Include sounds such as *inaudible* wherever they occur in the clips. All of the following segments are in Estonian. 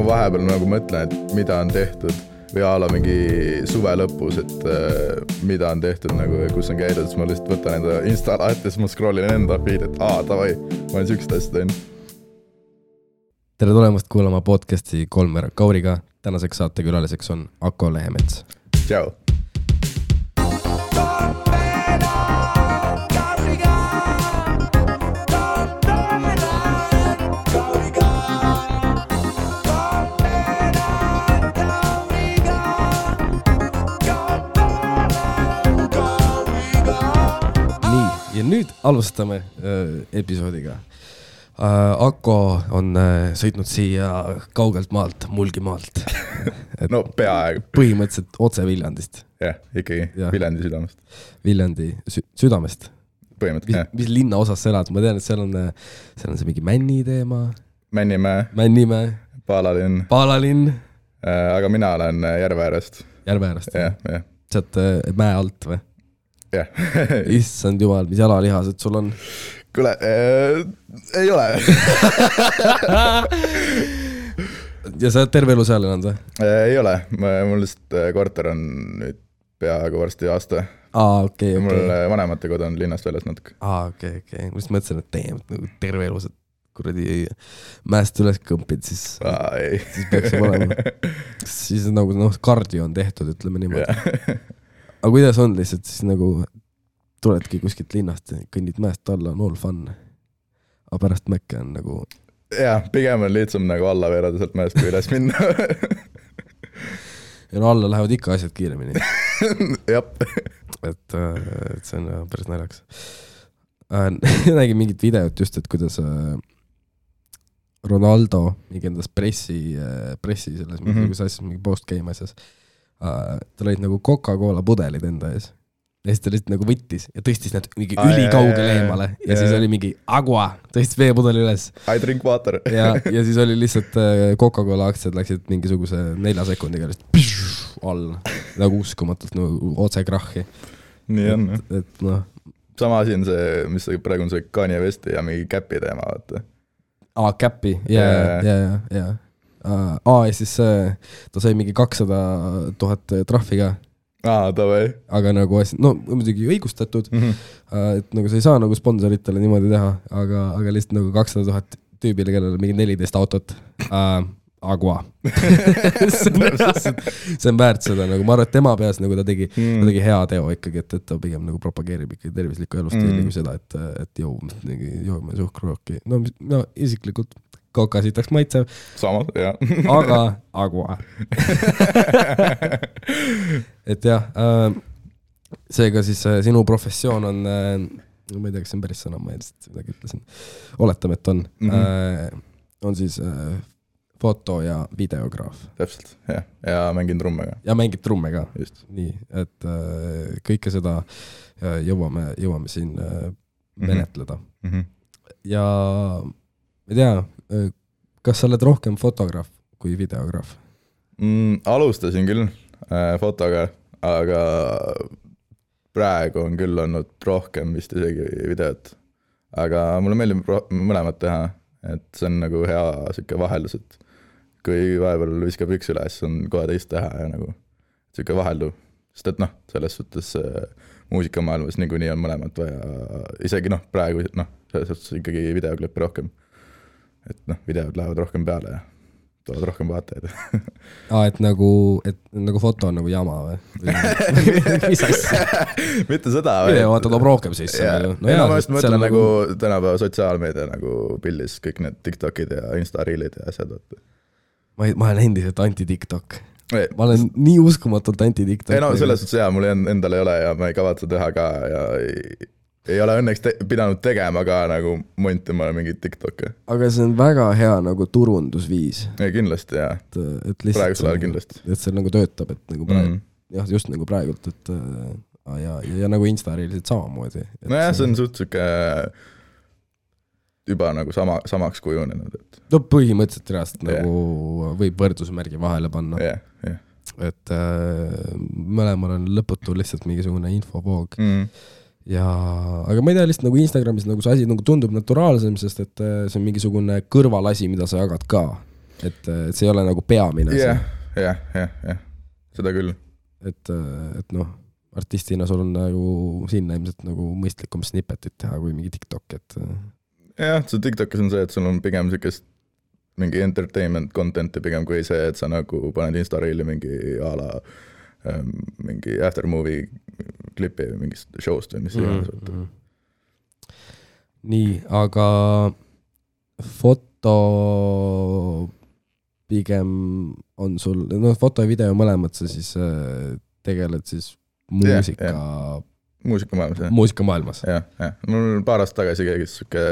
ma vahepeal nagu mõtlen, et mida on tehtud või a la mingi suve lõpus, et äh, mida on tehtud nagu ja kus on käidud, siis ma lihtsalt võtan enda insta lahti siis ma scroll in enda feed'i, et aa davai, ma olen siukest asja teinud. tere tulemast kuulama podcast'i Kolmveerand Kauriga. tänaseks saatekülaliseks on Ako Lehemets. tšau. Nüüd alustame äh, episoodiga äh,. Ako on äh, sõitnud siia kaugelt maalt, Mulgimaalt. *laughs* no peaaegu, põhimõtteliselt otse Viljandist, jah, ikkagi Jah. Viljandi südamest, Viljandi sü südamest. põhimõtteliselt, jah. mis linnaosas sa elad, ma tean, et seal on, seal on see mingi Männi teema, Männimäe, Männimäe, Paalalinn Paalalinn, äh,, aga mina olen Järve äärest, Järve äärest, jah, jah, sealt mäe alt või? Jah. *laughs* issand jumal, mis jalalihased sul on. kuule äh,, ei ole *laughs* ja sa oled terve elu seal elanud või? äh,. ei ole, mul lihtsalt äh, korter on nüüd peaaegu varsti aasta aa, okei, ja mul okei. äh, vanemate kodu on linnast väljas natuke. aa, okei, okei, ma just mõtlesin, et damn, nagu terve elu sa kuradi mäest üles kõmpid, siis, siis peaks juba olema, *laughs* siis nagu noh, kardio on tehtud, ütleme niimoodi. Aga kuidas on lihtsalt siis nagu tuledki kuskilt linnast kõnnid mäest alla, on all fun. aga pärast mäkke on nagu, jah, pigem on lihtsam nagu alla veereda sealt mäest kui üles minna. *laughs* ja no alla lähevad ikka asjad kiiremini, jah, et, et see on äh, päris naljakas äh. *laughs* nägin mingit videot just, et kuidas äh, Ronaldo mingi endas pressi äh,, pressi selles Mhm. mingisuguse asjas, mingi post-game asjas äh,. Tal olid nagu Coca-Cola pudelid enda ees. ja siis ta lihtsalt nagu võttis ja tõstis need mingi ülikaugele eemale ja Jaa, siis jaa. oli mingi agua, tõstis veepudeli üles I drink water. ja, *laughs* ja siis oli lihtsalt äh, Coca-Cola aktsiad läksid mingisuguse nelja sekundiga lihtsalt alla, nagu uskumatult nagu otse krahhi, nii on. et noh, sama asi on see, mis praegu on see Kanye Westi ja mingi Capi teema, vaata. aa, Capi, ja, ja, ja, ja, aa ja siis äh, ta sai mingi kakssada tuhat trahvi ka, aa, davai. aga nagu no muidugi õigustatud, et nagu sa ei saa nagu sponsoritele niimoodi teha, aga, aga lihtsalt nagu kakssada tuhat tüübile, kellel on mingi neliteist autot äh,. Agua *laughs* see on see on väärt seda nagu, ma arvan, et tema peas nagu ta tegi mm., ta tegi hea teo ikkagi, et, et ta pigem nagu propageerib ikkagi tervislikku elustiili Mm. mm. kui seda, et, et jõu, joome suhkrujooki, no mis, no isiklikult koka sitaks maitsev, samas, jah. aga agua. et jah äh,, seega siis äh, sinu professioon on äh,, ma ei tea, kas see on päris sõna, ma lihtsalt midagi ütlesin, oletame, et on mm. -hmm. äh, on siis äh, foto- ja videograaf täpselt, jah, ja mängin trumme ka, ja mängid trumme ka, nii et äh, kõike seda äh, jõuame, jõuame siin äh, Mhm. menetleda mm. -hmm. ja ma ei tea, kas sa oled rohkem fotograaf kui videograaf? mm,. alustasin küll äh, fotoga, aga praegu on küll olnud rohkem vist isegi videot. aga mulle meeldib mõlemat teha, et see on nagu hea sihuke vaheldus, et kui vahepeal viskab üks üles, on kohe teist teha ja nagu sihuke vahelduv. sest et noh, selles suhtes äh, muusikamaailmas niikuinii on mõlemat vaja, isegi noh, praegu noh, selles suhtes ikkagi videoklippe rohkem. Et noh, videod lähevad rohkem peale ja toovad rohkem vaatajaid aa, *laughs* et nagu, et nagu foto on nagu jama või? *laughs* mis asja? mitte seda. video vaata toob rohkem sisse ei no ma just mõtlen nagu tänapäeva sotsiaalmeedia nagu pildis kõik need Tiktokid ja Insta Reelid ja asjad, vaata. ma ei, ma olen endiselt anti-Tiktok. ei ma olen nii uskumatult anti-Tiktok. no selles suhtes jaa, mul en- endal ei ole ja ma ei kavatse teha ka ja ei, ei ole õnneks te pidanud tegema ka nagu montima mingit Tiktoki. aga see on väga hea nagu turundusviis, ei kindlasti jaa, et, et lihtsalt. praegusel ajal kindlasti. et see nagu töötab, et nagu praegu Mm. mm., jah, just nagu praegult, et äh, ja, ja, ja nagu Insta-reelsid samamoodi. nojah, see on suht sihuke juba nagu sama, samaks kujunenud, et no põhimõtteliselt reaalselt Jah. nagu võib võrdusmärgi vahele panna, jah, jah. et äh, mõlemal on lõputu lihtsalt mingisugune infovoog Mm. ja, aga ma ei tea, lihtsalt nagu Instagramis nagu see asi nagu tundub naturaalsem, sest et äh, see on mingisugune kõrvalasi, mida sa jagad ka. et, et see ei ole nagu peamine jah asi,, jah, jah, jah, seda küll. et, et noh, artistina sul on nagu sinna ilmselt nagu mõistlikum snippetit teha kui mingi TikTok, et äh, jah, see TikTokis on see, et sul on pigem siukest mingi entertainment content'i pigem kui see, et sa nagu paned Insta reel'i mingi a la ähm, mingi after movie klipi või mingist show'st või mis iganes mm. mm.. nii, aga foto pigem on sul, noh, foto ja video mõlemad sa siis äh, tegeled siis muusika yeah, muusikamaailmas jah, muusikamaailmas. jah, jah, mul paar aastat tagasi käis sihuke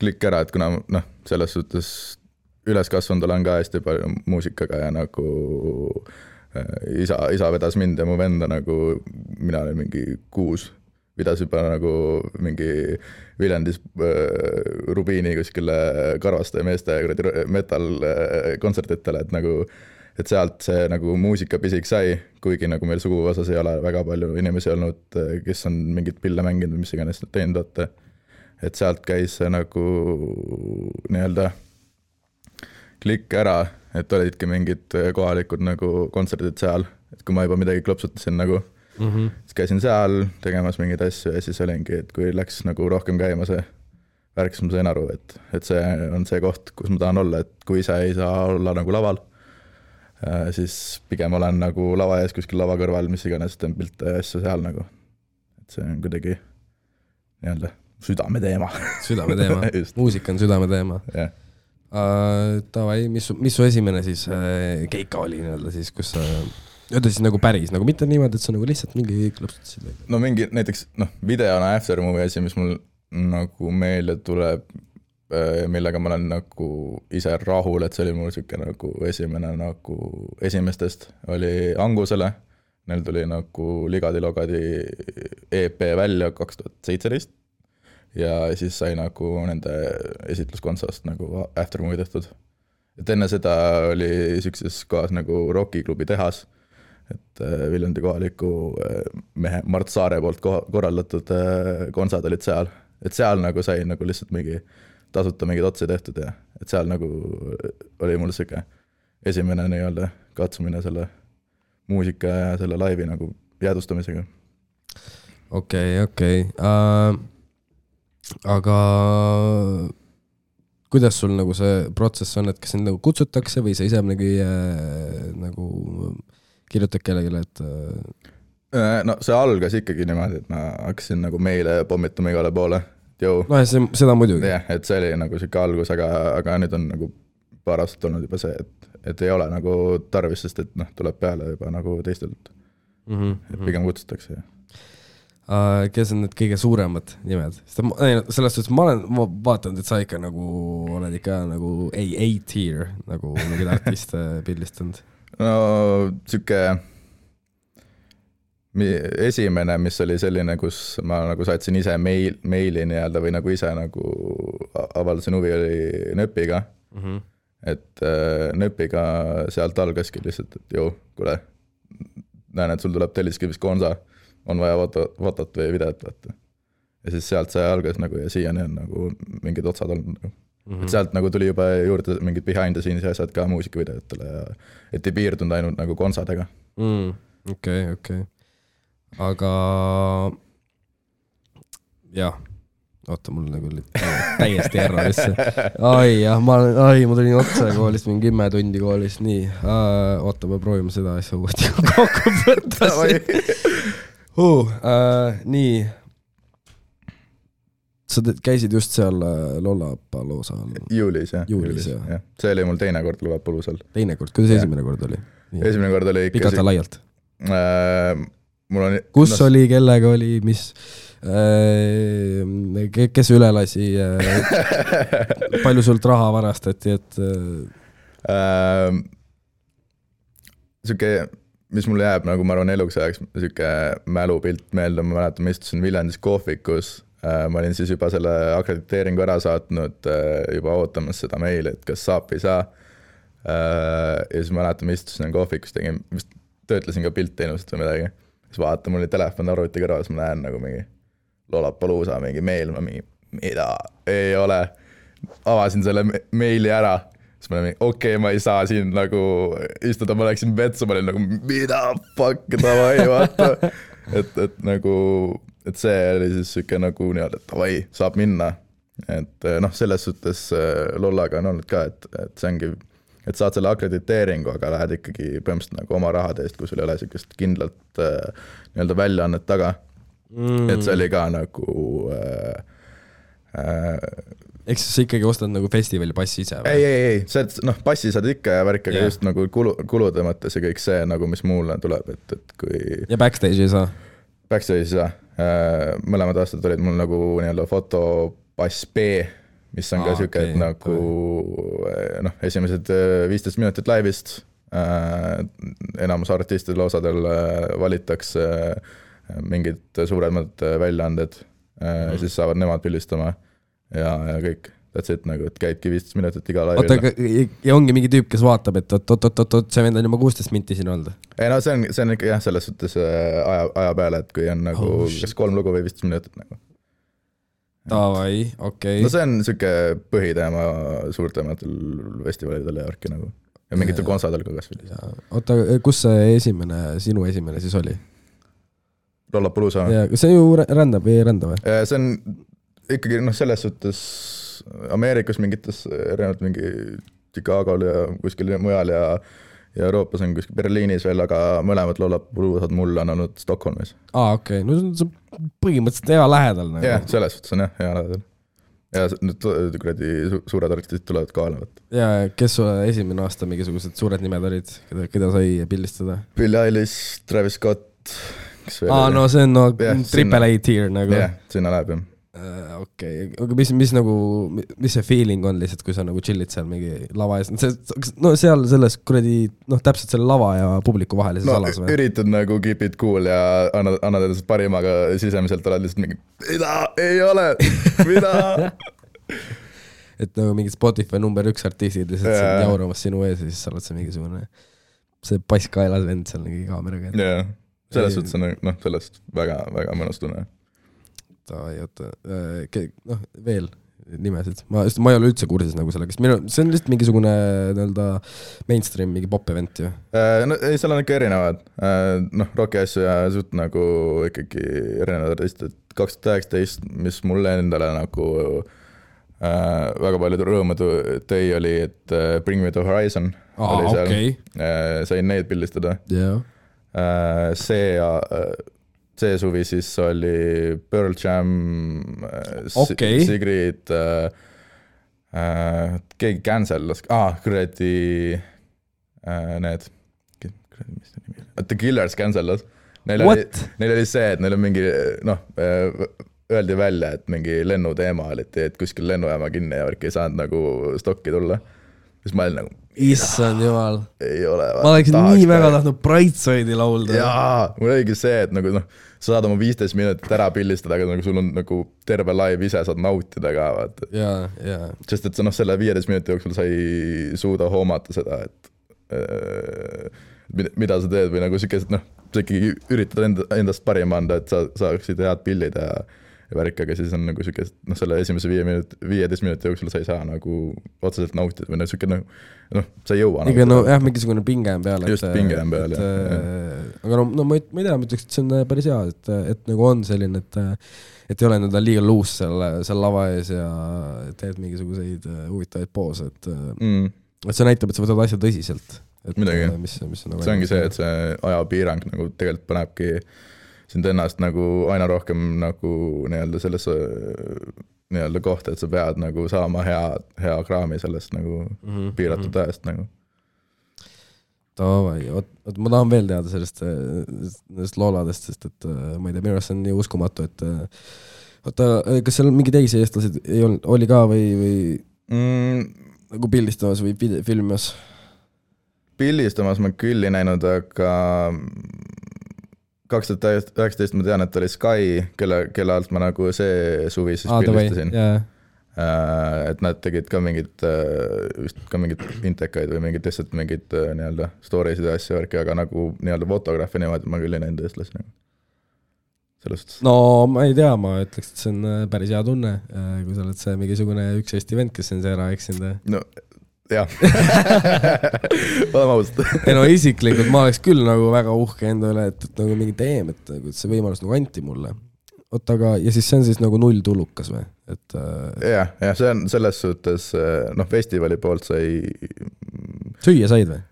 klikk ära, et kuna noh, selles suhtes üles kasvanud olen ka hästi palju muusikaga ja nagu äh, isa, isa vedas mind ja mu venda nagu, mina olin mingi kuus, pidas juba nagu mingi Viljandis äh, Rubiini kuskile Karvaste meeste kuradi metal äh, kontsertidele, et nagu et sealt see nagu muusikapisik sai, kuigi nagu meil suguvõsas ei ole väga palju inimesi olnud, kes on mingeid pille mänginud või mis iganes teinud, vaata. et sealt käis see nagu nii-öelda klikk ära, et olidki mingid kohalikud nagu kontserdid seal, et kui ma juba midagi klopsutasin nagu, Mm -hmm. siis käisin seal tegemas mingeid asju ja siis olingi, et kui läks nagu rohkem käima see värk, siis ma sain aru, et, et see on see koht, kus ma tahan olla, et kui ise ei saa olla nagu laval, siis pigem olen nagu lava ees kuskil lava kõrval, mis iganes, teen pilte ja asju seal nagu. et see on kuidagi nii-öelda südameteema, südameteema *laughs* muusika on südameteema jah. uh,. Davai, mis mis su esimene siis uh, keika oli nii-öelda siis, kus sa, ütle siis nagu päris nagu mitte niimoodi, et sa nagu lihtsalt mingi klõpsutasid või? no mingi näiteks noh, videona After Movie asi, mis mul nagu meelde tuleb, millega ma olen nagu ise rahul, et see oli mul sihuke nagu esimene nagu esimestest, oli Angusele. Neil tuli nagu Ligadi-Logadi EP välja kaks tuhat seitseteist. Ja siis sai nagu nende esitluskontsert nagu After Movie tehtud. et enne seda oli siukses kohas nagu Rocki klubi tehas et äh, Viljandi kohaliku äh, mehe Mart Saare poolt ko- korraldatud äh, kontsad olid seal, et seal nagu sai nagu lihtsalt mingi tasuta mingeid otsi tehtud ja et seal nagu oli mul sihuke esimene nii-öelda katsumine selle muusika ja selle laivi nagu jäädvustamisega. okei, okei. Aga kuidas sul nagu see protsess on, et kas sind nagu kutsutakse või sa ise nagu äh, nagu kirjutad kellelegi, et äh, Äh, no see algas ikkagi niimoodi, et ma hakkasin nagu meile pommitama igale poole, jõu, noh, see, seda muidugi. jah, et see oli nagu sihuke algus, aga, aga nüüd on nagu paar aastat olnud juba see, et, et ei ole nagu tarvis, sest et noh, tuleb peale juba nagu teistelt, Mhm, et pigem kutsutakse ja kes on need kõige suuremad nimed, sest ma, ei, no selles suhtes ma olen, ma vaatan, et sa ikka nagu oled ikka nagu A, A-tier nagu mingeid *laughs* artiste pildistanud. no sihuke esimene, mis oli selline, kus ma nagu saatsin ise meil, meili nii-öelda või nagu ise nagu avaldasin huvi, oli Nööpiga. et äh, Nööpiga sealt algaski lihtsalt, et jõu, kuule, näen, et sul tuleb Telliskivis konsa, on vaja foto, fotot või videot, vaata. ja siis sealt see algas nagu ja siiani on nagu mingid otsad olnud nagu. Mhm. et sealt nagu tuli juba juurde mingid behind the scenes'i asjad ka muusikavideotele ja et ei piirdunud ainult nagu konsadega. Mm, okei, okei. aga jah, oota, mul nagu oli täiesti errorisse. ai jah, ma ai, ma tulin otse koolist, mingi kümme tundi koolist, nii uh,. oota, me proovime seda asja uuesti *laughs* kokku võtta uh,. Uh, nii. sa te- käisid just seal äh, Lollapaloosal, juulis jah. Juulis, jah. see oli mul teine kord Luvapalusal. teine kord, kuidas Jah. esimene kord oli? esimene kord oli ikka pikalt ja laialt. äh, mul on. kus no, oli, kellega oli, mis äh,, kes üle lasi äh, *laughs* palju sult raha varastati, et äh, ähm, sihuke, mis mulle jääb nagu ma arvan eluks ajaks sihuke mälupilt meelde, ma mäletan, ma istusin Viljandis kohvikus äh,. ma olin siis juba selle akrediteeringu ära saatnud äh,, juba ootamas seda meili, et kas saab või ei saa äh,. ja siis mäletan, ma istusin kohvikus, tegin, vist töötlesin ka pilti ilmselt või midagi. siis vaatan, mul oli telefon arvuti kõrval, siis ma näen nagu mingi Lollapalooza mingi meil, ma mingi, mida, ei ole. avasin selle me- meili ära siis olin mingi, okei okay,, ma ei saa siin nagu istuda, ma läksin vetsu, ma olin nagu mida fuck, davai, vaata. et, et nagu, et see oli siis sihuke nagu nii-öelda, et davai, saab minna. et noh, selles suhtes äh, Lollaga on olnud ka, et, et see ongi, et saad selle akrediteeringu, aga lähed ikkagi põhimõtteliselt nagu oma rahade eest, kui sul ei ole sihukest kindlat äh, nii-öelda väljaannet taga mm.. et see oli ka nagu äh, äh, ehk siis sa ikkagi ostad nagu festivali passi ise või? ei, ei, ei, see, noh, passi saad ikka ja värk, aga yeah. just nagu kulu, kulude mõttes ja kõik see nagu, mis mulle tuleb, et, et kui. ja backstage'i ei saa? Backstage'i ei saa, äh, mõlemad aastad olid mul nagu nii-öelda fotopass B, mis on ah, ka sihuke okay,, nagu okay. noh, esimesed äh, viisteist minutit laivist äh,, enamus artistidel, osadel äh, valitakse äh, mingid suuremad väljaanded mm, -hmm. siis saavad nemad pildistama ja, ja kõik, that's it nagu, et käidki viisteist minutit iga laivil. oota, aga ja ongi mingi tüüp, kes vaatab, et oot-oot-oot-oot, see vend on juba kuusteist minti siin olnud? ei no see on, see on ikka jah, selles suhtes äh, aja, aja peale, et kui on nagu oh, kas kolm lugu või viisteist minutit nagu. Davai, okei okay.. no see on sihuke põhiteema suurtematel festivalidel ja värki nagu. ja mingitel kontserdil ka kasvõi. oota, kus see esimene, sinu esimene siis oli? Lollapalooza. jaa, see ju rändab või ei rända või? see on ikkagi noh, selles suhtes Ameerikas mingites erinevalt mingi Chicagol ja kuskil mujal ja ja Euroopas on kuskil Berliinis veel, aga mõlemad Lollapaloozad mul on olnud Stockholmis. aa, okei okay., no see on põhimõtteliselt hea lähedal nagu. jah, selles suhtes on jah, hea lähedal. ja nüüd kuradi suured artistid tulevad kohale, vot. ja kes su esimene aasta mingisugused suured nimed olid, keda, keda sai pildistada? Billie Eilish, Travis Scott, kes veel aa, no see on no yeah, triple A tier nagu. jah, sinna läheb jah okei okay., aga mis, mis nagu, mis see feeling on lihtsalt, kui sa nagu chill'id seal mingi lava ees, no seal selles kuradi noh, täpselt selle lava ja publiku vahelises no, alas või? üritad nagu keep it cool ja annad, annad endast parima, aga sisemiselt oled lihtsalt mingi, mida, ei ole, mida *laughs* et nagu mingid Spotify number üks artistid lihtsalt yeah. jauramas sinu ees ja siis sa oled see mingisugune, see pass kaelas vend seal mingi kaameraga. jah yeah., selles suhtes on noh, sellest väga, väga mõnus tunne oota, oota, äh, noh, veel nimesid, ma, sest ma ei ole üldse kursis nagu sellega, sest minu, see on lihtsalt mingisugune nii-öelda mainstream mingi pop event ju. Äh, no ei, seal on ikka erinevad, äh, noh, roki asju ja suht nagu ikkagi erinevad artistid, kaks tuhat üheksateist, mis mulle endale nagu äh, väga palju rõõmu tõi, oli, et Bring me the horizon Aa, oli seal. okay., sain neid pildistada. Yeah.. see see suvi siis oli Pearl Jam okay., Sigrid äh,, äh, keegi cancel'as ah,, kuradi äh, need, mis ta nimi oli, The Killers cancel'as. Neil What? oli, neil oli see, et neil on mingi noh äh,, öeldi välja, et mingi lennuteema oli, et kuskil lennujaama kinni ja värk ei saanud nagu stokki tulla. Siis ma olin nagu. issand jumal. ei ole. ma oleksin nii väga tahtnud Brightside'i laulda. jaa, mul oligi see, et nagu noh sa saad oma viisteist minutit ära pildistada, aga nagu sul on nagu terve live ise saad nautida ka, vaata. jaa, jaa. sest et sa noh, selle viieteist minuti jooksul sa ei suuda hoomata seda, et äh, mida sa teed või nagu siukest noh, sa ikkagi üritad enda, endast parima anda, et sa saaksid head pildid ja ja värk, aga siis on nagu sihuke, noh, selle esimese viie minut-, viieteist minuti jooksul sa ei saa nagu otseselt nautida või noh, sihuke noh, noh, sa ei jõua. ikka no jah, mingisugune pinge on peal. just, pinge on peal, jah. aga no, no ma ei, ma ei tea, ma ütleks, et see on äh, päris hea, et, et nagu on selline, et et ei ole nii-öelda liiga luus seal, seal lava ees ja teed mingisuguseid äh, huvitavaid poose, et mm. et see näitab, et sa võtad asja tõsiselt. midagi, nagu see ongi see, et see ajapiirang nagu tegelikult panebki sind ennast nagu aina rohkem nagu nii-öelda sellesse nii-öelda kohta, et sa pead nagu saama hea, hea kraami sellest nagu mm -hmm. piiratud mhm. ajast nagu. Davai, oot, oot ma tahan veel teada sellest, nendest looladest, sest et ma ei tea, minu arust see on nii uskumatu, et oota, kas seal mingeid teisi eestlasi ei olnud, oli ka või, või mm. nagu pildistamas või filmimas? pildistamas ma küll ei näinud, aga kaks tuhat üheksateist ma tean, et oli Sky, kelle, kelle alt ma nagu see suvi siis ah, pildistasin yeah.. Uh, et nad tegid ka mingit uh,, vist ka mingeid intekaid või mingeid lihtsalt mingeid uh, nii-öelda story sid ja asju värki, aga nagu nii-öelda fotograafe niimoodi ma küll ei näinud eestlasi nagu. selles suhtes. no ma ei tea, ma ütleks, et see on päris hea tunne, kui sa oled see mingisugune üks Eesti vend, kes on see ära eksinud. no jah *laughs* oleme ausad. ei no isiklikult ma oleks küll nagu väga uhke enda üle, et, et nagu mingi teem, et nagu see võimalus nagu anti mulle. oota, aga, ja siis see on siis nagu nulltulukas või, et äh, jah, jah, see on selles suhtes noh, festivali poolt sa ei, süüa said või?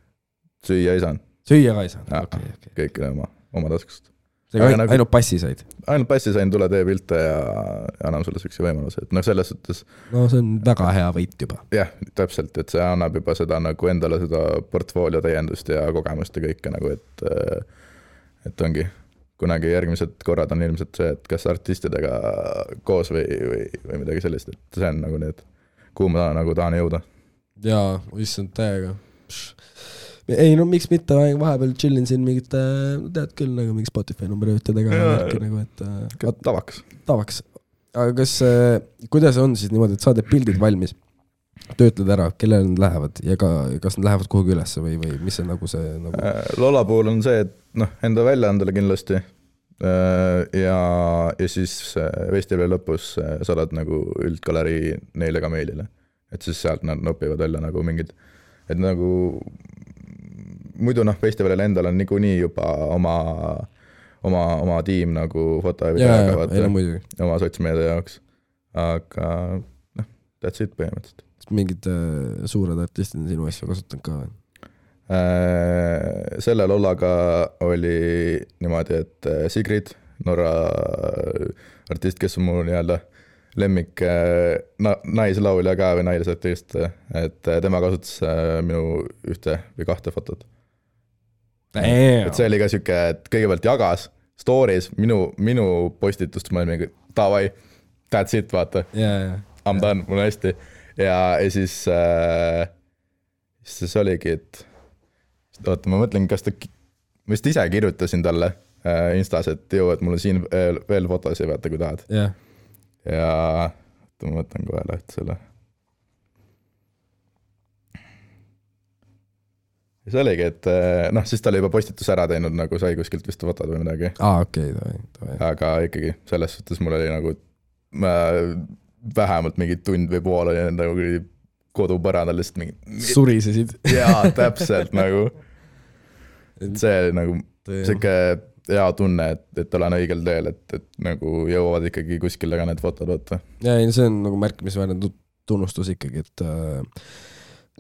süüa ei saanud, süüa ka ei saanud, okei, okei. kõik oli oma, oma taskust. Seega Aga ainult, nagu- ainult passi said? ainult passi sain, tule tee pilte ja anname sulle siukse võimaluse, et noh, selles suhtes no see on väga hea võit juba. jah, täpselt, et see annab juba seda nagu endale seda portfoolio täiendust ja kogemust ja kõike nagu, et et ongi, kunagi järgmised korrad on ilmselt see, et kas artistidega koos või, või, või midagi sellist, et see on nagu need, kuhu ma nagu tahan jõuda. jaa, issand täiega. Ei no miks mitte, vahepeal chillin siin mingite, tead küll nagu mingi Spotify number ühtedega värki nagu, et äh, tavaks. tavaks. aga kas, kuidas on siis niimoodi, et sa teed pildid valmis, töötled ära, kellele nad lähevad ja ka, kas nad lähevad kuhugi ülesse või, või mis see nagu see nagu Lola puhul on see, et noh, enda väljaandele kindlasti. ja, ja siis äh, festivali lõpus äh, saadad nagu üldgalerii neile ka meilile. et siis sealt nad nopivad välja nagu mingid, et nagu muidu noh, festivalil endal on niikuinii juba oma, oma, oma tiim nagu foto ja video jaa, jaa, jagavad ei no muidugi. oma sotsmeedia jaoks. aga noh, that's it põhimõtteliselt. mingid äh, suured artistid on sinu asju kasutanud ka või? Äh, selle lollaga oli niimoodi, et äh, Sigrid, Norra artist, kes on mu nii-öelda lemmik äh, na-, naislaulja ka või naisartist, et äh, tema kasutas äh, minu ühte või kahte fotot. Et see oli ka sihuke, et kõigepealt jagas story's minu, minu postitust, ma olin mingi davai, that's it, vaata, jaa, jaa. I m done, mul on hästi. ja, ja siis äh,, siis oligi, et oota, ma mõtlen, kas ta, ma vist ise kirjutasin talle äh, Instas, et jõu, et mul on siin veel, veel fotosid, vaata, kui tahad. jah, ja oota, ma võtan kohe lahti selle. Ja see oligi, et äh, noh, siis ta oli juba postituse ära teinud, nagu sai kuskilt vist fotod või midagi, aa okei, davai, davai. aga ikkagi selles suhtes mul oli nagu äh, vähemalt mingi tund või pool oli nagu kuradi kodupõrandal lihtsalt mingi surisesid. *laughs* jaa, täpselt nagu, et see oli nagu sihuke hea tunne, et, et olen õigel teel, et, et nagu jõuavad ikkagi kuskile ka need fotod võtta. ja ei, see on nagu märkimisväärne tu- tunnustus ikkagi, et äh,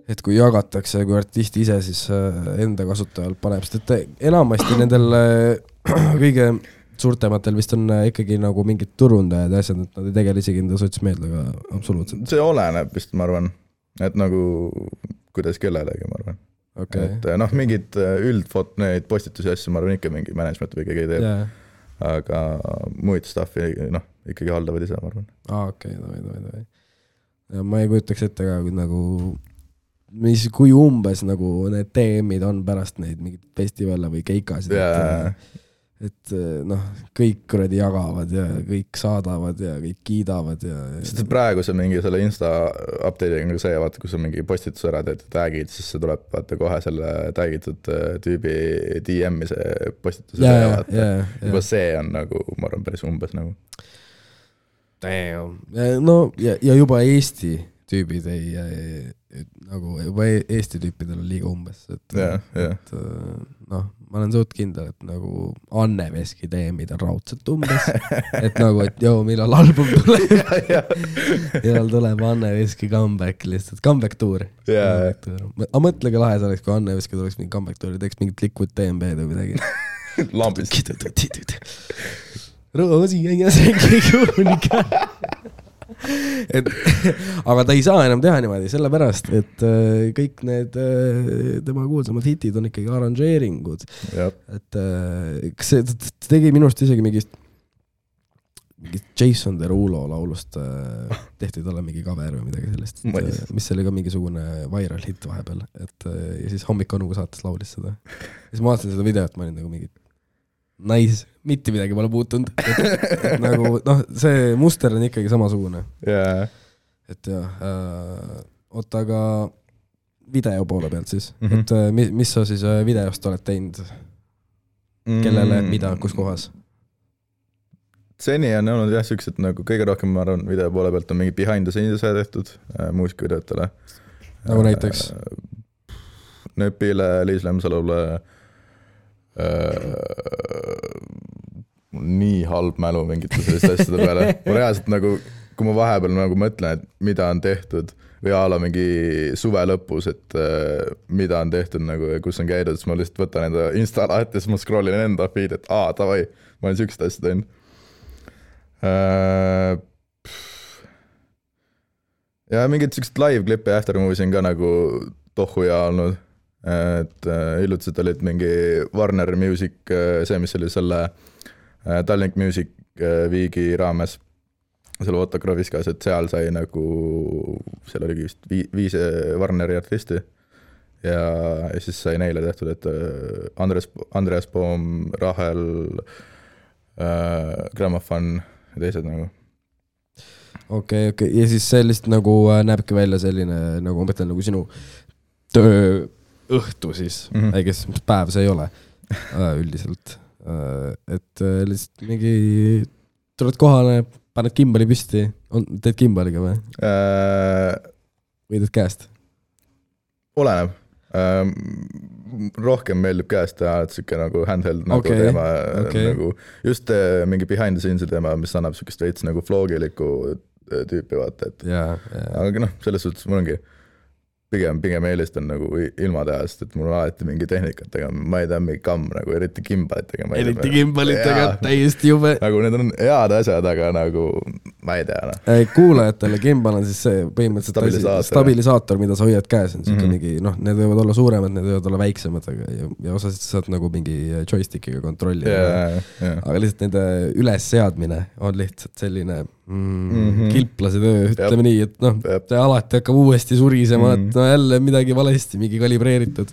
et kui jagatakse, kui artist ise siis äh, enda kasutajal paneb, sest et enamasti nendel äh, *clears throat* kõige suurtematel vist on äh, ikkagi nagu mingid turundajad ja asjad, et nad ei tegele isegi enda sotsmeediaga absoluutselt, see oleneb vist, ma arvan, et nagu kuidas kellelegi, ma arvan. Okei. Et noh, mingid eh, üldfot-, neid postitusi asju, ma arvan ikka mingi management või keegi teeb, jaa, aga muid stuff'i noh, ikkagi haldavad ise, ma arvan. aa okei, davai, davai, davai. ja ma ei kujutaks ette ka, kui nagu mis, kui umbes nagu need DM-id on pärast neid mingeid festivale või keikasid, jaa, et et noh, kõik kuradi jagavad ja kõik saadavad ja kõik kiidavad ja, ja sest praegu see mingi selle insta update'iga on see, vaata, kui sa mingi postituse ära teed ja tag'id, siis see tuleb vaata kohe selle tag itud eh, tüübi DM-i see postitus. ja, ja, ja, juba see on nagu, ma arvan, päris umbes nagu. ja no ja, ja juba Eesti tüübid ei, ei, nagu juba Eesti tüüpidel on liiga umbes, et jah, jah. et äh, noh, ma olen suht kindel, et nagu Anne Veski DM-id on raudselt umbes, *laughs* et nagu, et joo, millal album tuleb, *laughs* millal tuleb Anne Veski comeback lihtsalt, comeback tuur. Jaa. aga mõtle, kui lahe see oleks, kui Anne Veski tuleks mingi comeback tuuri, teeks mingit Liquid DMB-d või midagi. lambis. Roosi ja see kõige unika. *laughs* et *laughs* aga ta ei saa enam teha niimoodi, sellepärast et äh, kõik need äh, tema kuulsamad hitid on ikkagi arranžeeringud, et äh, kas see, ta tegi minu arust isegi mingist, mingist Jason Derulo laulust *laughs* tehti talle mingi cover või midagi sellist. Mis oli ka mingisugune viral hitt vahepeal, et ja siis Hommik Onu saates laulis seda. *laughs* siis ma vaatasin seda videot, ma olin nagu mingi nice, mitte midagi pole muutunud, et nagu noh, see muster on ikkagi samasugune, jaa. et jah äh,, oota, aga video poole pealt siis mm. -hmm. et äh, mi- mis sa siis äh, videost oled teinud, kellele, mida, kus kohas? seni on olnud jah, siuksed nagu kõige rohkem, ma arvan, video poole pealt on mingi behind the scenes'e tehtud äh, muusikavideotele nagu näiteks? Nööpile, Liis Lemsalule äh,. Nii halb mälu mingite selliste asjade peale, ma reaalselt nagu, kui ma vahepeal nagu mõtlen, et mida on tehtud või a la mingi suve lõpus, et äh, mida on tehtud nagu ja kus on käidud, siis ma lihtsalt võtan enda insta lahti ja siis ma scroll in enda feed'i, et aa davai, ma olen siukest asja teinud äh,. ja mingeid siukseid live-klippe After Movies on ka nagu tohu ja olnud. Et äh, hiljutised olid mingi Warner Music, see, mis oli selle äh, Tallink Music äh, Weeki raames. seal Otto Kroviskas, et seal sai nagu, seal oligi vist vii- viis äh, Warneri artisti. ja, ja siis sai neile tehtud, et äh, Andres, Andreas Poom, Rahel äh,, Grammofon ja teised nagu. okei, okei, ja siis see lihtsalt nagu äh, näebki välja selline nagu ma mõtlen nagu sinu tööõhtu siis mm. -hmm. I guess, mis päev see ei ole äh, üldiselt. et äh, lihtsalt mingi, tuled kohale, paned kimbali püsti, on, teed kimbaliga või, Äh, või teed käest? oleneb ähm,. rohkem meeldib käest teha, et sihuke nagu handheld nagu okay, teema okay., nagu just äh, mingi behind the scenes'i teema, mis annab sihukest veits nagu vlogilikku äh, tüüpi vaata, et jaa, jaa. aga noh, selles suhtes mul ongi pigem, pigem eelistan nagu i- ilma teha, sest et mul on alati mingi tehnikat tegema, ma ei tea, mingi kamm nagu eriti kimbalit tegema. eriti kimbalitega, täiesti jube. nagu need on head asjad, aga nagu ma ei tea noh. kuulajatele kimbal on siis see põhimõtteliselt Stabilisaator. asi- stabilisaator, mida sa hoiad käes, on siuke mm. -hmm. mingi noh, need võivad olla suuremad, need võivad olla väiksemad, aga ja, ja osasid saad nagu mingi joystick'iga kontrollida ja, ja, aga lihtsalt nende ülesseadmine on lihtsalt selline mm, mm Mhm. -hmm. kilplase töö, ütleme nii, et noh, see alati hakkab uuesti surisema mm, Mhm. -hmm. et no jälle midagi valesti, mingi kalibreeritud,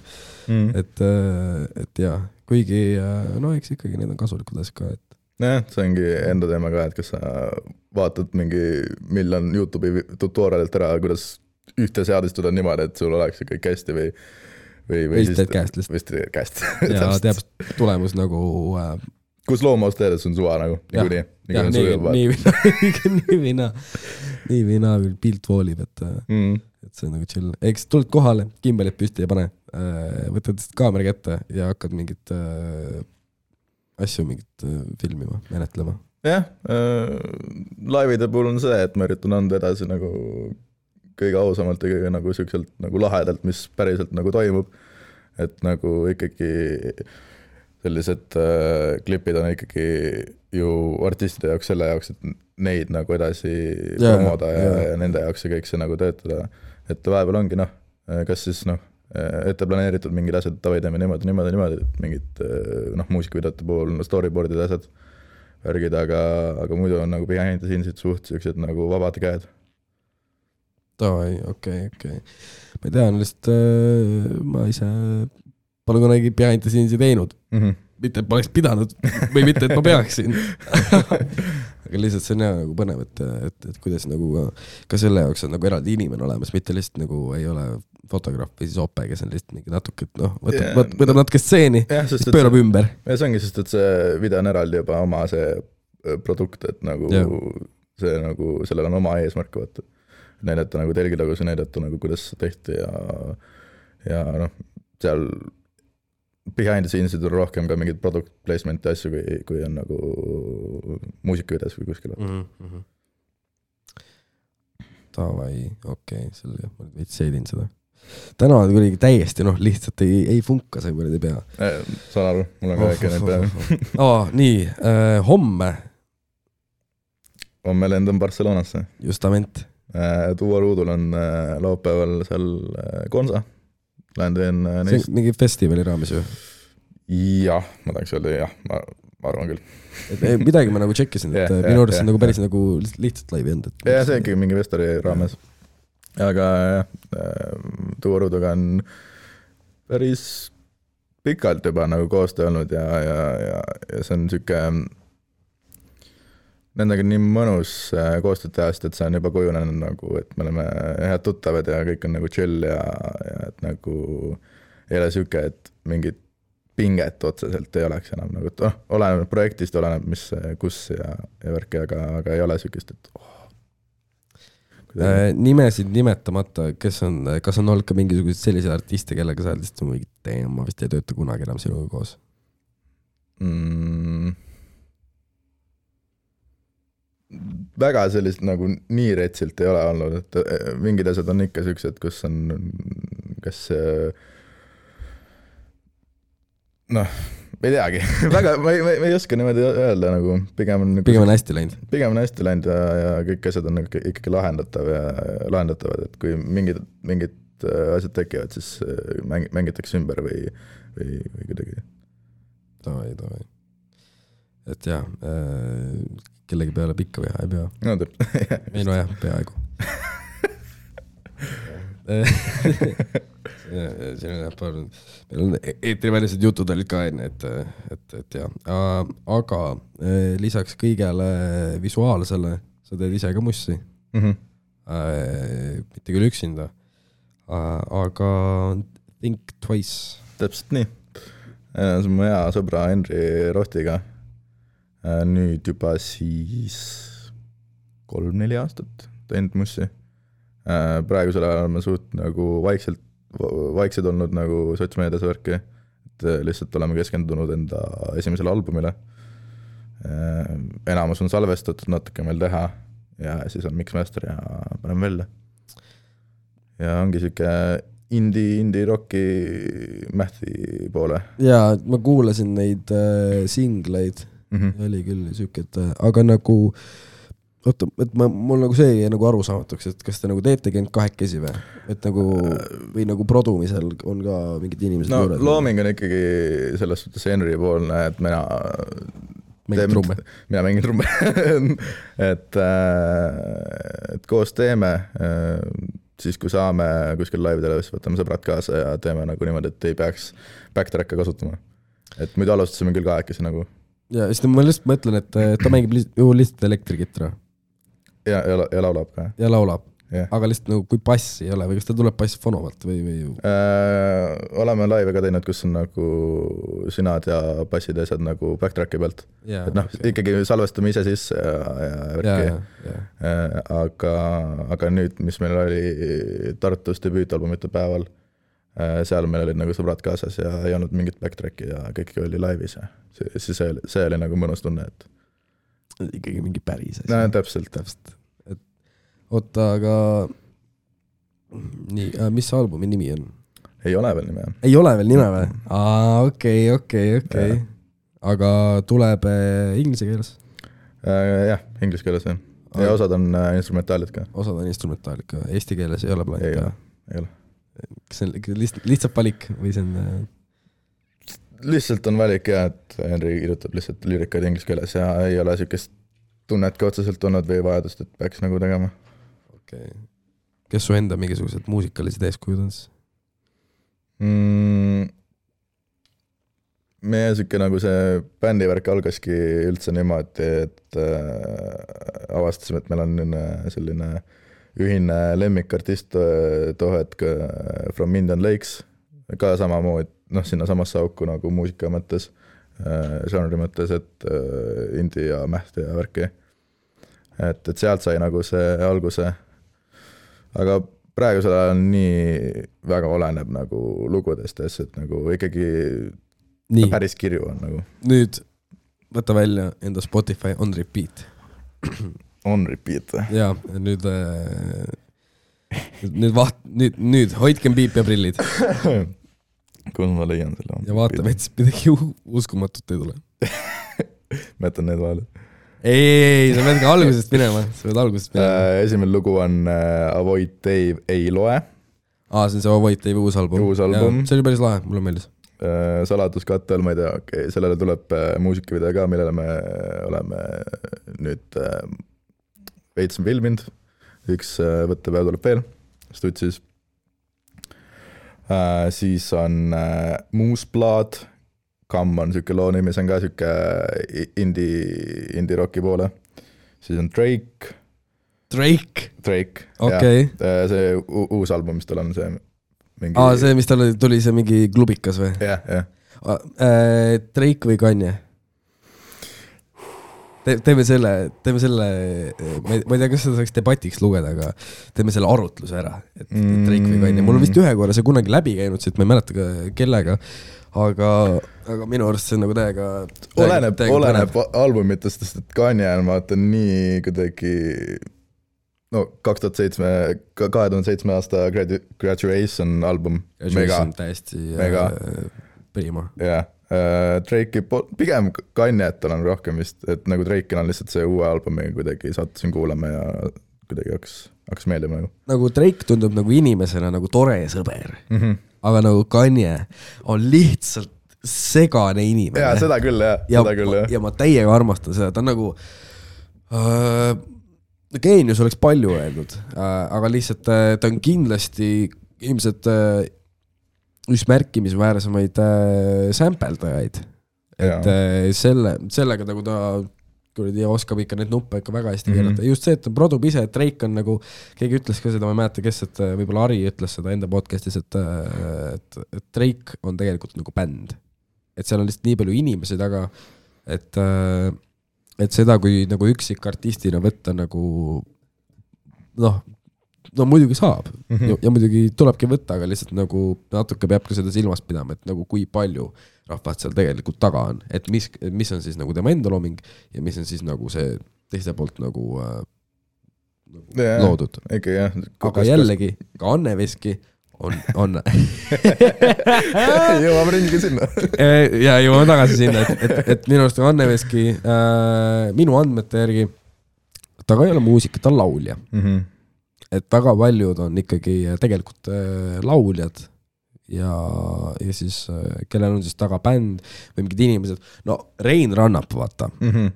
mm.. et, et jaa, kuigi no eks ikkagi need on kasulikud asjad ka, et jah, see ongi enda teema ka, et kas sa vaatad mingi miljon Youtube'i tutorial'it ära, kuidas ühte seadistada niimoodi, et sul oleks kõik hästi või, või, või siis teed käest lihtsalt siis teed käest. *laughs* ja teab tulemus nagu äh, kus loomaust teades on suva nagu, niikuinii. nii, või naa, nii või naa, nii või *laughs* naa küll pilt voolib, et, mm.. et see on nagu chill, eks tuled kohale, kimbalid püsti ja pane, võtad kaamera kätte ja hakkad mingit äh, asju mingit äh, filmima, menetlema. jah äh,, laivide puhul on see, et ma üritan anda edasi nagu kõige ausamalt ja kõige nagu siukselt nagu lahedalt, mis päriselt nagu toimub. et nagu ikkagi sellised äh, klipid on ikkagi ju artistide jaoks selle jaoks, et neid nagu edasi Jaa, promoda ja, jaa. ja, nende jaoks ja kõik see nagu töötada. et vahepeal ongi noh, kas siis noh, ette planeeritud mingid asjad, davai teeme niimoodi, niimoodi, niimoodi, mingid äh, noh, muusikavideote puhul no storyboard'id ja asjad, värgid, aga, aga muidu on nagu behind the scenes'id suht siuksed nagu vabad käed. Davai, okei, okei. ma ei tea, lihtsalt äh, ma ise pole kunagi behind the scenes'i teinud, mitte et ma oleks pidanud või mitte, et ma peaksin. *laughs* aga lihtsalt see on jah nagu põnev, et, et, et kuidas nagu ka, ka selle jaoks on nagu eraldi inimene olemas, mitte lihtsalt nagu ei ole fotograaf või siis OP, kes on lihtsalt mingi natuke, et noh, võtab yeah., võtab natuke stseeni, siis pöörab ümber. ja see ongi, sest et see video on eraldi juba oma see äh, produkt, et nagu Jah. see nagu, sellel on oma eesmärk, vaata. näidata nagu telgitagusi, näidata nagu, kuidas see tehti ja, ja noh, seal behind the scenes'id on rohkem ka mingeid product placement'i asju, kui, kui on nagu muusikavideos või kuskil. mm. -hmm. Davai, okei okay,, selge, ma nüüd veits seedin seda. täna on kuidagi täiesti noh, lihtsalt ei, ei funka see kuradi pea. saan aru, mul on ka väike neid peal. *laughs* aa, nii äh,, homme homme lendan Barcelonasse. justament, Duo Ruudul on äh, laupäeval seal äh, konsa. Lähen teen äh, see neist, on mingi festivali raames ju. jah, ma tahaks öelda jah, ma, ma arvan küll. et eh, midagi ma nagu tšekkisin, et *laughs* Jah, yeah, jah, minu arust see jah, on nagu päris jah. nagu lihtsalt, laivi olnud, et. ja see ikkagi mingi Vestori raames. aga jah, Duo Ruuduga on päris pikalt juba nagu koostöö olnud ja, ja, ja, ja see on sihuke. Nendega on nii mõnus äh, koostööd teha, sest et see on juba kujunenud nagu, et me oleme head tuttavad ja kõik on nagu chill ja, ja et nagu ei ole sihuke, et mingit pinget otseselt ei oleks enam nagu, et noh, oleneb projektist, oleneb, mis, kus ja, ja värki, aga, aga ei ole sihukest, et oh, Äh, nimesid nimetamata, kes on, kas on olnud ka mingisuguseid selliseid artiste, kellega sa oled lihtsalt mingi, damn, ma vist ei tööta kunagi enam sinuga koos. mm.. Väga sellist nagu nii retsilt ei ole olnud, et eh, mingid asjad on ikka siuksed, kus on, kas eh, noh, ei teagi, *laughs* väga, ma ei, ma ei oska niimoodi öelda nagu, pigem on pigem on hästi läinud. pigem on hästi läinud ja, ja kõik asjad on ikka- ikkagi lahendatav ja lahendatavad, et kui mingid, mingid äh, asjad tekivad, siis mäng-, mängitakse ümber või, või, või kuidagi. davai, davai. Et jaa äh,, kellegi peale pikka viha ei pea. no täpselt, *laughs* ei nojah, peaaegu. *laughs* siin on jah paar, meil on eetrivälised jutud olid ka enne, et, et, et jaa, aga eh, lisaks kõigele visuaalsele, sa teed ise ka mussi, Mhm. mitte küll üksinda, aga Think Twice, täpselt nii. see on mu hea sõbra Henri Rohtiga. Nüüd juba siis kolm-neli aastat teinud mussi. praegusel ajal oleme suht nagu vaikselt, vaiksed olnud nagu sotsmeedias värki, et lihtsalt oleme keskendunud enda esimesele albumile. enamus on salvestatud, natuke on veel teha ja siis on mixmaster ja paneme välja. ja ongi sihuke indie, indie-rocki mähti poole jaa, ma kuulasin neid äh, singleid mm. -hmm. oli küll siuke, et äh, aga nagu oota, et ma, mul nagu see jäi nagu arusaamatuks, et kas te nagu teetegi ainult kahekesi või? et nagu või nagu produmisel on ka mingid inimesed no juures? looming on ikkagi selles suhtes Henry poolne, et mina mängid trumme. mina mängin trumme *laughs* et, et koos teeme, siis kui saame kuskil laivdele, siis võtame sõbrad kaasa ja teeme nagu niimoodi, et ei peaks backtrack'e kasutama. et muidu alustasime küll kahekesi nagu ja siis ma lihtsalt mõtlen, et ta mängib lihtsalt, ju lihtsalt elektrikitra ja, ja, ja laulab ka, ja laulab, jah. aga lihtsalt nagu kui bassi ei ole või kas ta tuleb bass fonovalt või, või? Äh, oleme laive ka teinud, kus on nagu sinad ja bassid ja asjad nagu backtrack'i pealt, et noh okay., ikkagi salvestame ise sisse ja, ja värki ja, ja, Äh, aga, aga nüüd, mis meil oli Tartus debüütalbumite päeval, seal meil olid nagu sõbrad kaasas ja ei olnud mingit backtrack'i ja kõik oli laivis ja see, see, see oli, see oli nagu mõnus tunne, et ikkagi mingi päris asi no täpselt, täpselt, et oota, aga nii, mis albumi nimi on? ei ole veel nime. ei ole veel nime või? aa, okei, okei, okei Jah.. aga tuleb äh, inglise keeles, jah, inglise keeles jah. ja osad on äh, instrumentaalid ka. osad on instrumentaalid ka, eesti keeles ei ole plaani teha., ei ole. Kas see on lihtsalt, lihtsalt valik või see on äh, lihtsalt on valik ja, et Henri kirjutab lihtsalt lüürikaid inglise keeles ja ei ole siukest tunnet ka otseselt olnud või vajadust, et peaks nagu tegema. okei okay.. kes su enda mingisugused muusikalised eeskujud on siis? mm,. meie sihuke nagu see bändivärk algaski üldse niimoodi, et äh, avastasime, et meil on selline- selline ühine lemmikartist äh, too hetk äh, From Indian Lakes, ka samamoodi noh, sinnasamasse auku nagu muusika mõttes äh,, žanri mõttes, et indie ja mähti ja värki. et, et sealt sai nagu see alguse. aga praegusel ajal nii väga oleneb nagu lugudest ja asjad nagu ikkagi nii, päris kirju on nagu nüüd võta välja enda Spotify on repeat on repeat või? ja nüüd äh, nüüd vaat-, nüüd, nüüd hoidkem piip ja prillid *laughs* kus ma leian selle? ja vaatame, et siis midagi uskumatut ei tule. *laughs* ma jätan need vahele ei, ei, ei, sa pead ka algusest minema, sa pead algusest minema. äh,. esimene lugu on äh, Avoid Dave ei loe aa, see on see Avoid Dave uus album. Uus album. see oli päris lahe, mulle meeldis. äh,. saladuskatte all, ma ei tea, okei okay,, sellele tuleb äh, muusikavideo ka, millele me oleme nüüd äh, veits filminud. üks äh, võttepäev tuleb veel Stutsis äh,. siis on äh, Moosblad, Kamm on sihuke loo nimi, see on ka sihuke indie, indie-rocki poole. siis on Drake, Drake, Drake. okei. see u- uus album, mis tal on, see mingi. aa, see, mis tal tuli see mingi klubikas või? jah, jah. Drake või Kanye? Te, teeme selle, teeme selle, ma ei, tea, kas seda saaks debatiks lugeda, aga teeme selle arutluse ära, et. Drake või Kanye, mul on vist ühe korra see kunagi läbi käinud siit, ma ei mäleta ka kellega, aga, aga minu arust see on nagu täiega. oleneb, oleneb albumitest, sest et Kanye on vaata nii kuidagi no kaks tuhat seitsme, kahe tuhande seitsme aasta gradu-, Graduation album, mega, täiesti Mega. äh, prima. jah. Drake'i po-, pigem Kanye't olen rohkem vist, et nagu Drake'il on lihtsalt see uue albumi kuidagi sattusin kuulama ja kuidagi hakkas, hakkas meeldima nagu nagu Drake tundub nagu inimesena nagu tore sõber, mm. -hmm. aga nagu Kanye on lihtsalt segane inimene. jaa, seda küll jah, ja seda küll jah. ja ma täiega armastan seda, ta on nagu äh,, geenius oleks palju öeldud äh,, aga lihtsalt äh, ta on kindlasti ilmselt äh, üks märkimisväärsemaid äh, sämpeldajaid. et äh, selle, sellega nagu ta kuradi oskab ikka neid nuppe ikka väga hästi keerata mm -hmm., just see, et ta produb ise, et Drake on nagu, keegi ütles ka seda, ma ei mäleta, kes, et äh, võib-olla Ari ütles seda enda podcast'is, et, et, et Drake on tegelikult nagu bänd. et seal on lihtsalt nii palju inimesi taga, et, et seda, kui nagu üksikartistina võtta nagu noh, no muidugi saab mm -hmm. ja, ja muidugi tulebki võtta, aga lihtsalt nagu natuke peab ka seda silmas pidama, et nagu kui palju rahvast seal tegelikult taga on, et mis, mis on siis nagu tema enda looming ja mis on siis nagu see teiste poolt nagu äh, Jaa. loodud. ikka jah. aga jällegi, ka Anne Veski on, on *laughs* *laughs* jõuame ringi sinna. ja jõuame tagasi sinna, et, et, et minu arust Anne Veski äh, minu andmete järgi, ta ka ei ole muusik, ta on laulja. Mhm. Et väga paljud on ikkagi tegelikult äh, lauljad. Ja, ja siis äh, kellel on siis taga bänd või mingid inimesed, no Rein Rannap, vaata, Mhm.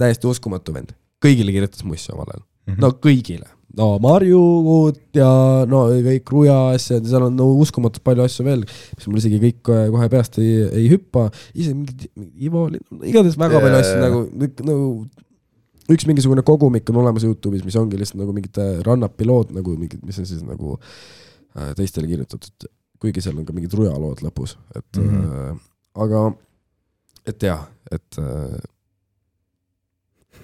täiesti uskumatu vend, kõigile kirjutas mussi omal ajal, no kõigile, no Marjud ja no kõik Ruja asjad, seal on no uskumatult palju asju veel, mis mul isegi kõik kohe, peast ei, ei hüppa, ise mingid Ivo, igatahes väga palju Jaa, asju nagu, nagu üks mingisugune kogumik on olemas Youtube'is, mis ongi lihtsalt nagu mingid Rannapi lood nagu mingid, mis on siis nagu äh, teistele kirjutatud, kuigi seal on ka mingid Ruja lood lõpus, et mm. -hmm. äh, aga et jah, et äh,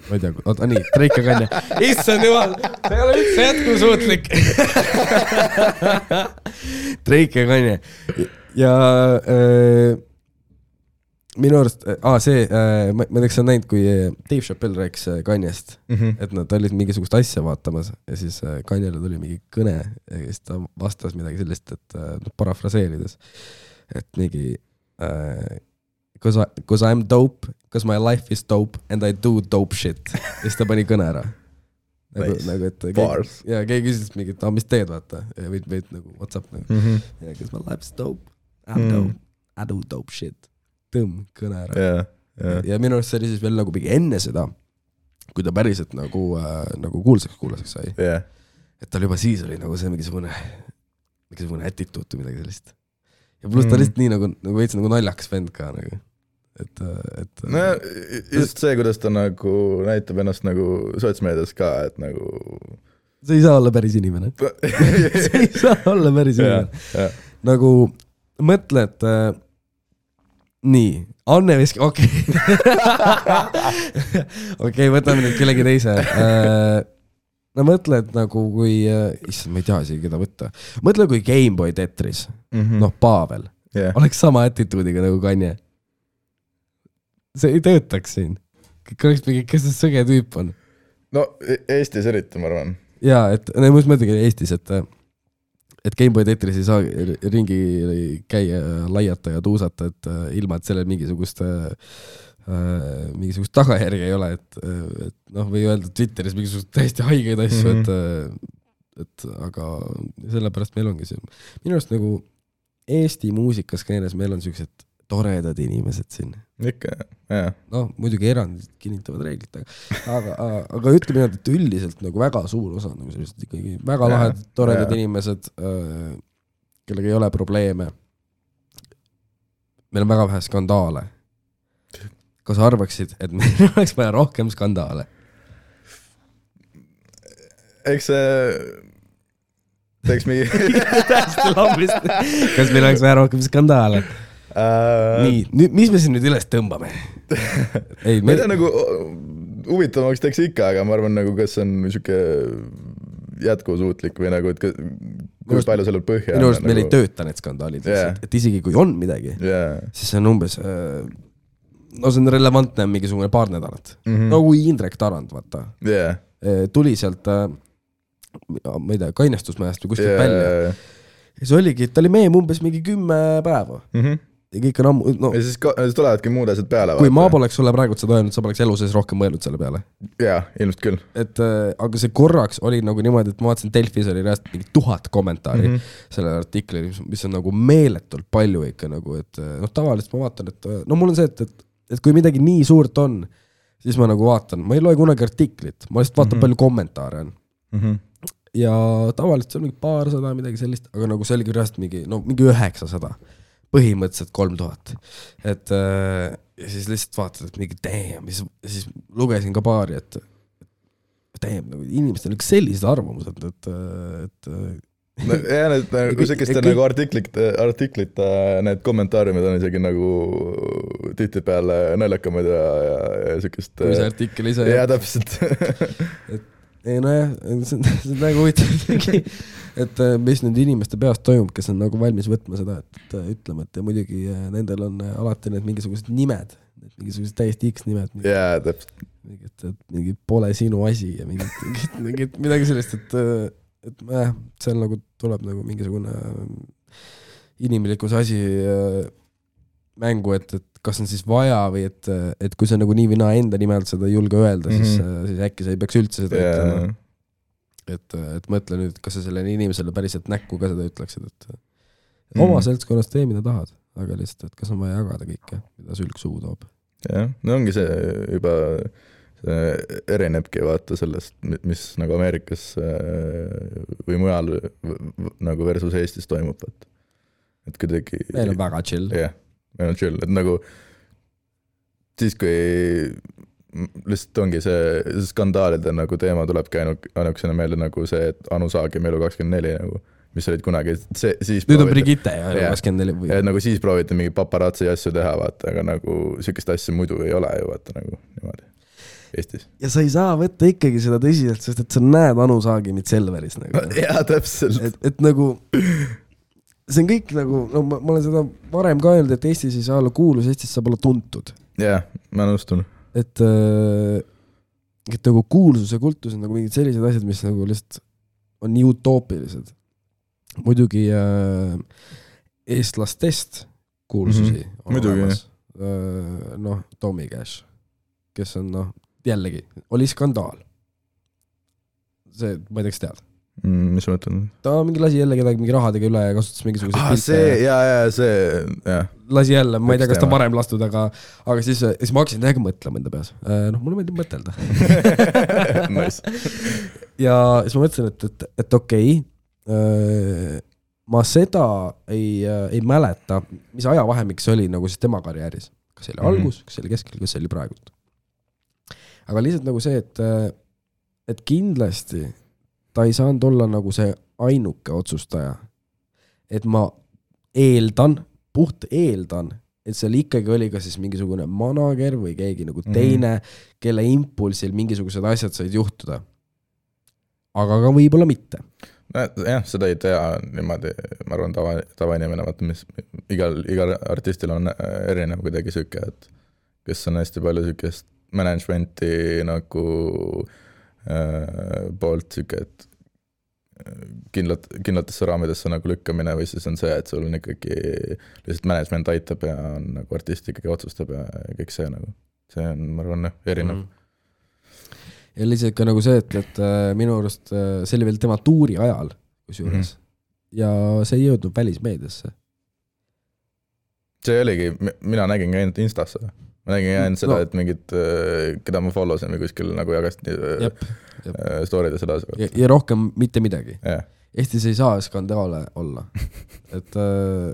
ma ei tea, oota nii, Drake ja Kanye, *laughs* issand jumal, see ei ole üldse jätkusuutlik. *laughs* Drake ja Kanye ja äh, minu arust ah,, see äh,, ma ma ei tea, kas sa näinud, kui Dave Chappelle rääkis äh, Kanye'st, Mhm. et nad olid mingisugust asja vaatamas ja siis äh, Kanyele tuli mingi kõne ja siis ta vastas midagi sellist, et äh, noh, parafraseerides, et mingi äh, Cause I, cause I am dope, cause my life is dope and I do dope shit. ja siis ta pani kõne ära. nagu nagu, et keegi, ja keegi küsis mingi, et aa, mis teed, vaata, ja võid, võid nagu what's up nagu. Mhm. ja cause my life is dope, I am Mm. dope, I do dope shit. tõmm, kõne ära. jah, jah. ja minu arust see oli siis veel nagu mingi enne seda, kui ta päriselt nagu äh,, nagu kuulsaks kuulaseks sai. jah, et tal juba siis oli nagu see mingisugune, mingisugune attitude või midagi sellist. ja pluss ta Mm. lihtsalt nii nagu, nagu veits nagu naljakas vend ka nagu, et, et. no just see, kuidas ta nagu näitab ennast nagu sotsmeedias ka, et nagu see ei saa olla päris inimene. *laughs* *laughs* see ei saa olla päris inimene., nagu mõtle, et äh, nii, Anne Veski, okei okay.. okei võtame nüüd kellegi teise äh,. no mõtle, et nagu kui äh,, issand, ma ei tea isegi, keda võtta. mõtle, kui GameBoy Tetris, noh, Pavel, jah, oleks sama attitude'iga nagu Kanye. see ei töötaks siin. kõik oleks mingi, kes see sõge tüüp on. no E- Eestis eriti, ma arvan. jaa, et no ma just mõtlengi Eestis, et et GameBoy Tetris ei saa ringi käia, laiata ja tuusata, et äh, ilma, et sellel mingisugust äh, äh, mingisugust tagajärge ei ole, et, et noh, või öelda Twitteris mingisuguseid täiesti haigeid asju mm, Mhm. -hmm. et, et aga sellepärast meil ongi see, minu arust nagu Eesti muusikasskeenes meil on siuksed toredad inimesed siin ikka, jah. noh, muidugi erandid kinnitavad reeglit, aga, aga, aga ütleme niimoodi, et üldiselt nagu väga suur osa nagu sellised ikkagi väga lahedad, toredad jaa. inimesed, kellega ei ole probleeme. meil on väga vähe skandaale. kas arvaksid, et meil *laughs* oleks vaja rohkem skandaale? eks see teeks mingi *laughs* täiesti lambist. kas meil oleks vaja rohkem skandaale? äh,. nii, nüüd, mis me siin nüüd üles tõmbame? *laughs* ei, me ei tea, nagu huvitavamaks teeks ikka, aga ma arvan, nagu kas see on sihuke jätkusuutlik või nagu, et kui arust- palju sellel põhja minu arust meil ei tööta need skandaalid lihtsalt, et isegi kui on midagi, jaa, siis see on umbes, no see on relevantne mingisugune paar nädalat mm. -hmm. no kui Indrek Tarand, vaata, jaa, tuli sealt, ma ei tea, kainestusmajast või kuskilt välja jaa. ja siis oligi, ta oli meem umbes mingi kümme päeva ja kõik on ammu, no ja siis, siis tulevadki muud asjad peale. kui ma. poleks sulle praegu seda öelnud, sa poleks elu sees rohkem mõelnud selle peale. jaa, ilmselt küll. et äh, aga see korraks oli nagu niimoodi, et ma vaatasin Delfis oli reaalselt mingi tuhat kommentaari mm. -hmm. sellele artiklile, mis, on nagu meeletult palju ikka nagu, et äh, noh, tavaliselt ma vaatan, et äh, no mul on see, et, et, et kui midagi nii suurt on, siis ma nagu vaatan, ma ei loe kunagi artiklit, ma lihtsalt vaatan mm, -hmm. palju kommentaare on. ja tavaliselt see on mingi paarsada, midagi sellist, aga nagu see oligi reaalselt mingi, no mingi üheksasada. Põhimõtteliselt kolm tuhat. et äh, ja siis lihtsalt vaatad, et mingi damn, siis, siis lugesin ka paari, et damn, nagu inimestel on ikka sellised arvamused, et, et äh, no ja need nagu kõik- nagu artiklite, artiklite need kommentaariumid on isegi nagu tihtipeale naljakamad ja, ja, ja siukest. kui see artikkel ise jaa, täpselt. Ei nojah, see on, *laughs* see on väga huvitav, et äh, mis nüüd inimeste peas toimub, kes on nagu valmis võtma seda, et äh, ütlema, et ja muidugi äh, nendel on äh, alati need mingisugused nimed, mingisugused täiesti X-nimed, jaa, täpselt. mingid, et mingi pole sinu asi ja mingid, *laughs* mingid, mingid midagi sellist, et, et jah, seal nagu tuleb nagu mingisugune inimlikkuse asi äh, mängu, et, et kas on siis vaja või et, et kui sa nagu nii või naa enda nimel seda ei julge öelda mm, -hmm. siis Mhm., siis äkki sa ei peaks üldse seda ütlema jaa, et, et mõtle nüüd, kas sa sellele inimesele päriselt näkku ka seda ütleksid, et mm. Mhm. oma seltskonnas tee, mida tahad, aga lihtsalt, et kas on vaja jagada kõike, mida sülg suhu toob. jah, no ongi see juba, see erinebki vaata sellest, mis nagu Ameerikas äh, või mujal nagu versus Eestis toimub, vaata. et kuidagi. meil on väga chill. jah, meil on chill, et nagu siis, kui lihtsalt ongi see, see skandaalide nagu teema tulebki ainult, ainukesena meelde nagu see, et Anu Saagim Elu kakskümmend neli nagu, mis olid kunagi, see, siis nüüd on Brigitte ja Jah. kakskümmend neli või et nagu siis prooviti mingi paparatsi asju teha, vaata, aga nagu sihukest asja muidu ei ole ju vaata nagu niimoodi Eestis. ja sa ei saa võtta ikkagi seda tõsiselt, sest et sa näed Anu Saagimit Selveris nagu. *laughs* jaa, täpselt. et, et nagu see on kõik nagu, no ma, ma olen seda varem ka öelnud, et Eestis ei saa olla kuulus, Eestis saab olla tuntud. jaa, ma nõustun. et, et nagu kuulsus ja kultus on nagu mingid sellised asjad, mis nagu lihtsalt on nii utoopilised. muidugi äh, eestlastest kuulsusi mm -hmm. on muidugi, olemas. noh, Tommy Cash, kes on noh, jällegi oli skandaal. see, ma ei tea, kas tead, Mm, mis sa mõtled? ta mingi lasi jälle kedagi mingi rahadega üle ja kasutas mingisuguseid aa, see, jaa, jaa, see, jah. lasi jälle, ma ei tea, kas ta varem lastud, aga, aga siis, siis ma hakkasin täiega mõtlema enda peas. noh, mulle meeldib mõtelda. *laughs* Nice. ja siis ma mõtlesin, et, et, et okei okay,, ma seda ei, ei mäleta, mis ajavahemik see oli nagu siis tema karjääris. kas see oli Mhm. algus, kas see oli keskel, kas see oli praegult. aga lihtsalt nagu see, et, et kindlasti ta ei saanud olla nagu see ainuke otsustaja. et ma eeldan, puht eeldan, et seal ikkagi oli ka siis mingisugune manager või keegi nagu Mhm. teine mm, -hmm. kelle impulsil mingisugused asjad said juhtuda. aga ka võib-olla mitte. jah, seda ei tea niimoodi, ma arvan, tava, tavainimene, vaata, mis igal, igal artistil on äh, erinev kuidagi sihuke, et kes on hästi palju sihukest management'i nagu äh, poolt sihuke, et äh, kindlat, kindlatesse raamidesse nagu lükkamine või siis on see, et sul on ikkagi lihtsalt management aitab ja on nagu artist ikkagi otsustab ja kõik see nagu, see on, ma arvan, erinev mm.. ja lihtsalt ka nagu see, et, et äh, minu arust äh, see oli veel tema tuuri ajal kusjuures mm. -hmm. ja see ei jõudnud välismeediasse. see oligi, mina nägin ka ainult Instasse. Ma nägin ainult seda No. et mingid, keda ma follow sin või kuskil nagu jagasid äh, jep, jep. story des edasi. ja, rohkem mitte midagi. jah, Eestis ei saa skandaale olla, et äh,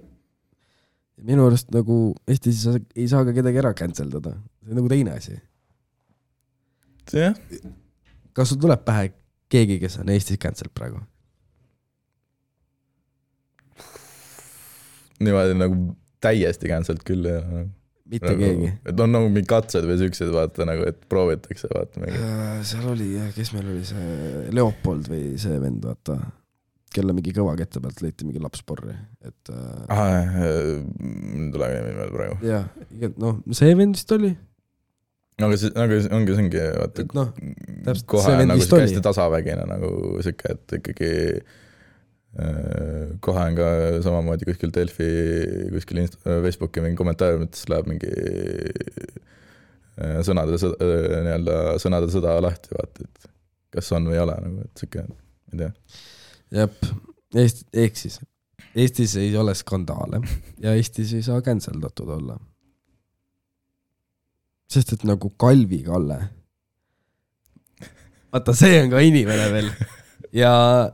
minu arust nagu Eestis ei saa, ei saa ka kedagi ära cancel dada, see on nagu teine asi. jah, kas sul tuleb pähe keegi, kes on Eestis cancel praegu? niimoodi nagu täiesti cancelled küll ja mitte keegi. et on nagu mingid katsed või siuksed, vaata nagu, et proovitakse, vaata mingi. seal oli jah, kes meil oli see Leopold või see vend, vaata, kelle mingi kõva kette pealt leiti mingi laps porri, et äh, ah,. ei tule nimi meelde praegu. jah, noh, see vend vist oli, aga see, aga see ongi, see ongi vaata et noh, täpselt, kohe see vend nagu vist oli. hästi tasavägine nagu sihuke, et ikkagi äh, kohe on ka samamoodi kuskil Delfi, kuskil Inst-, Facebooki mingi kommentaariumites läheb mingi äh, sõnade sõda, nii-öelda sõnade sõda lahti, vaata, et kas on või ei ole nagu, et sihuke, ma ei tea. jep, Eesti, ehk siis Eestis ei ole skandaale ja Eestis ei saa cancel datud olla. sest et nagu Kalvi Kalle, vaata see on ka inimene veel ja,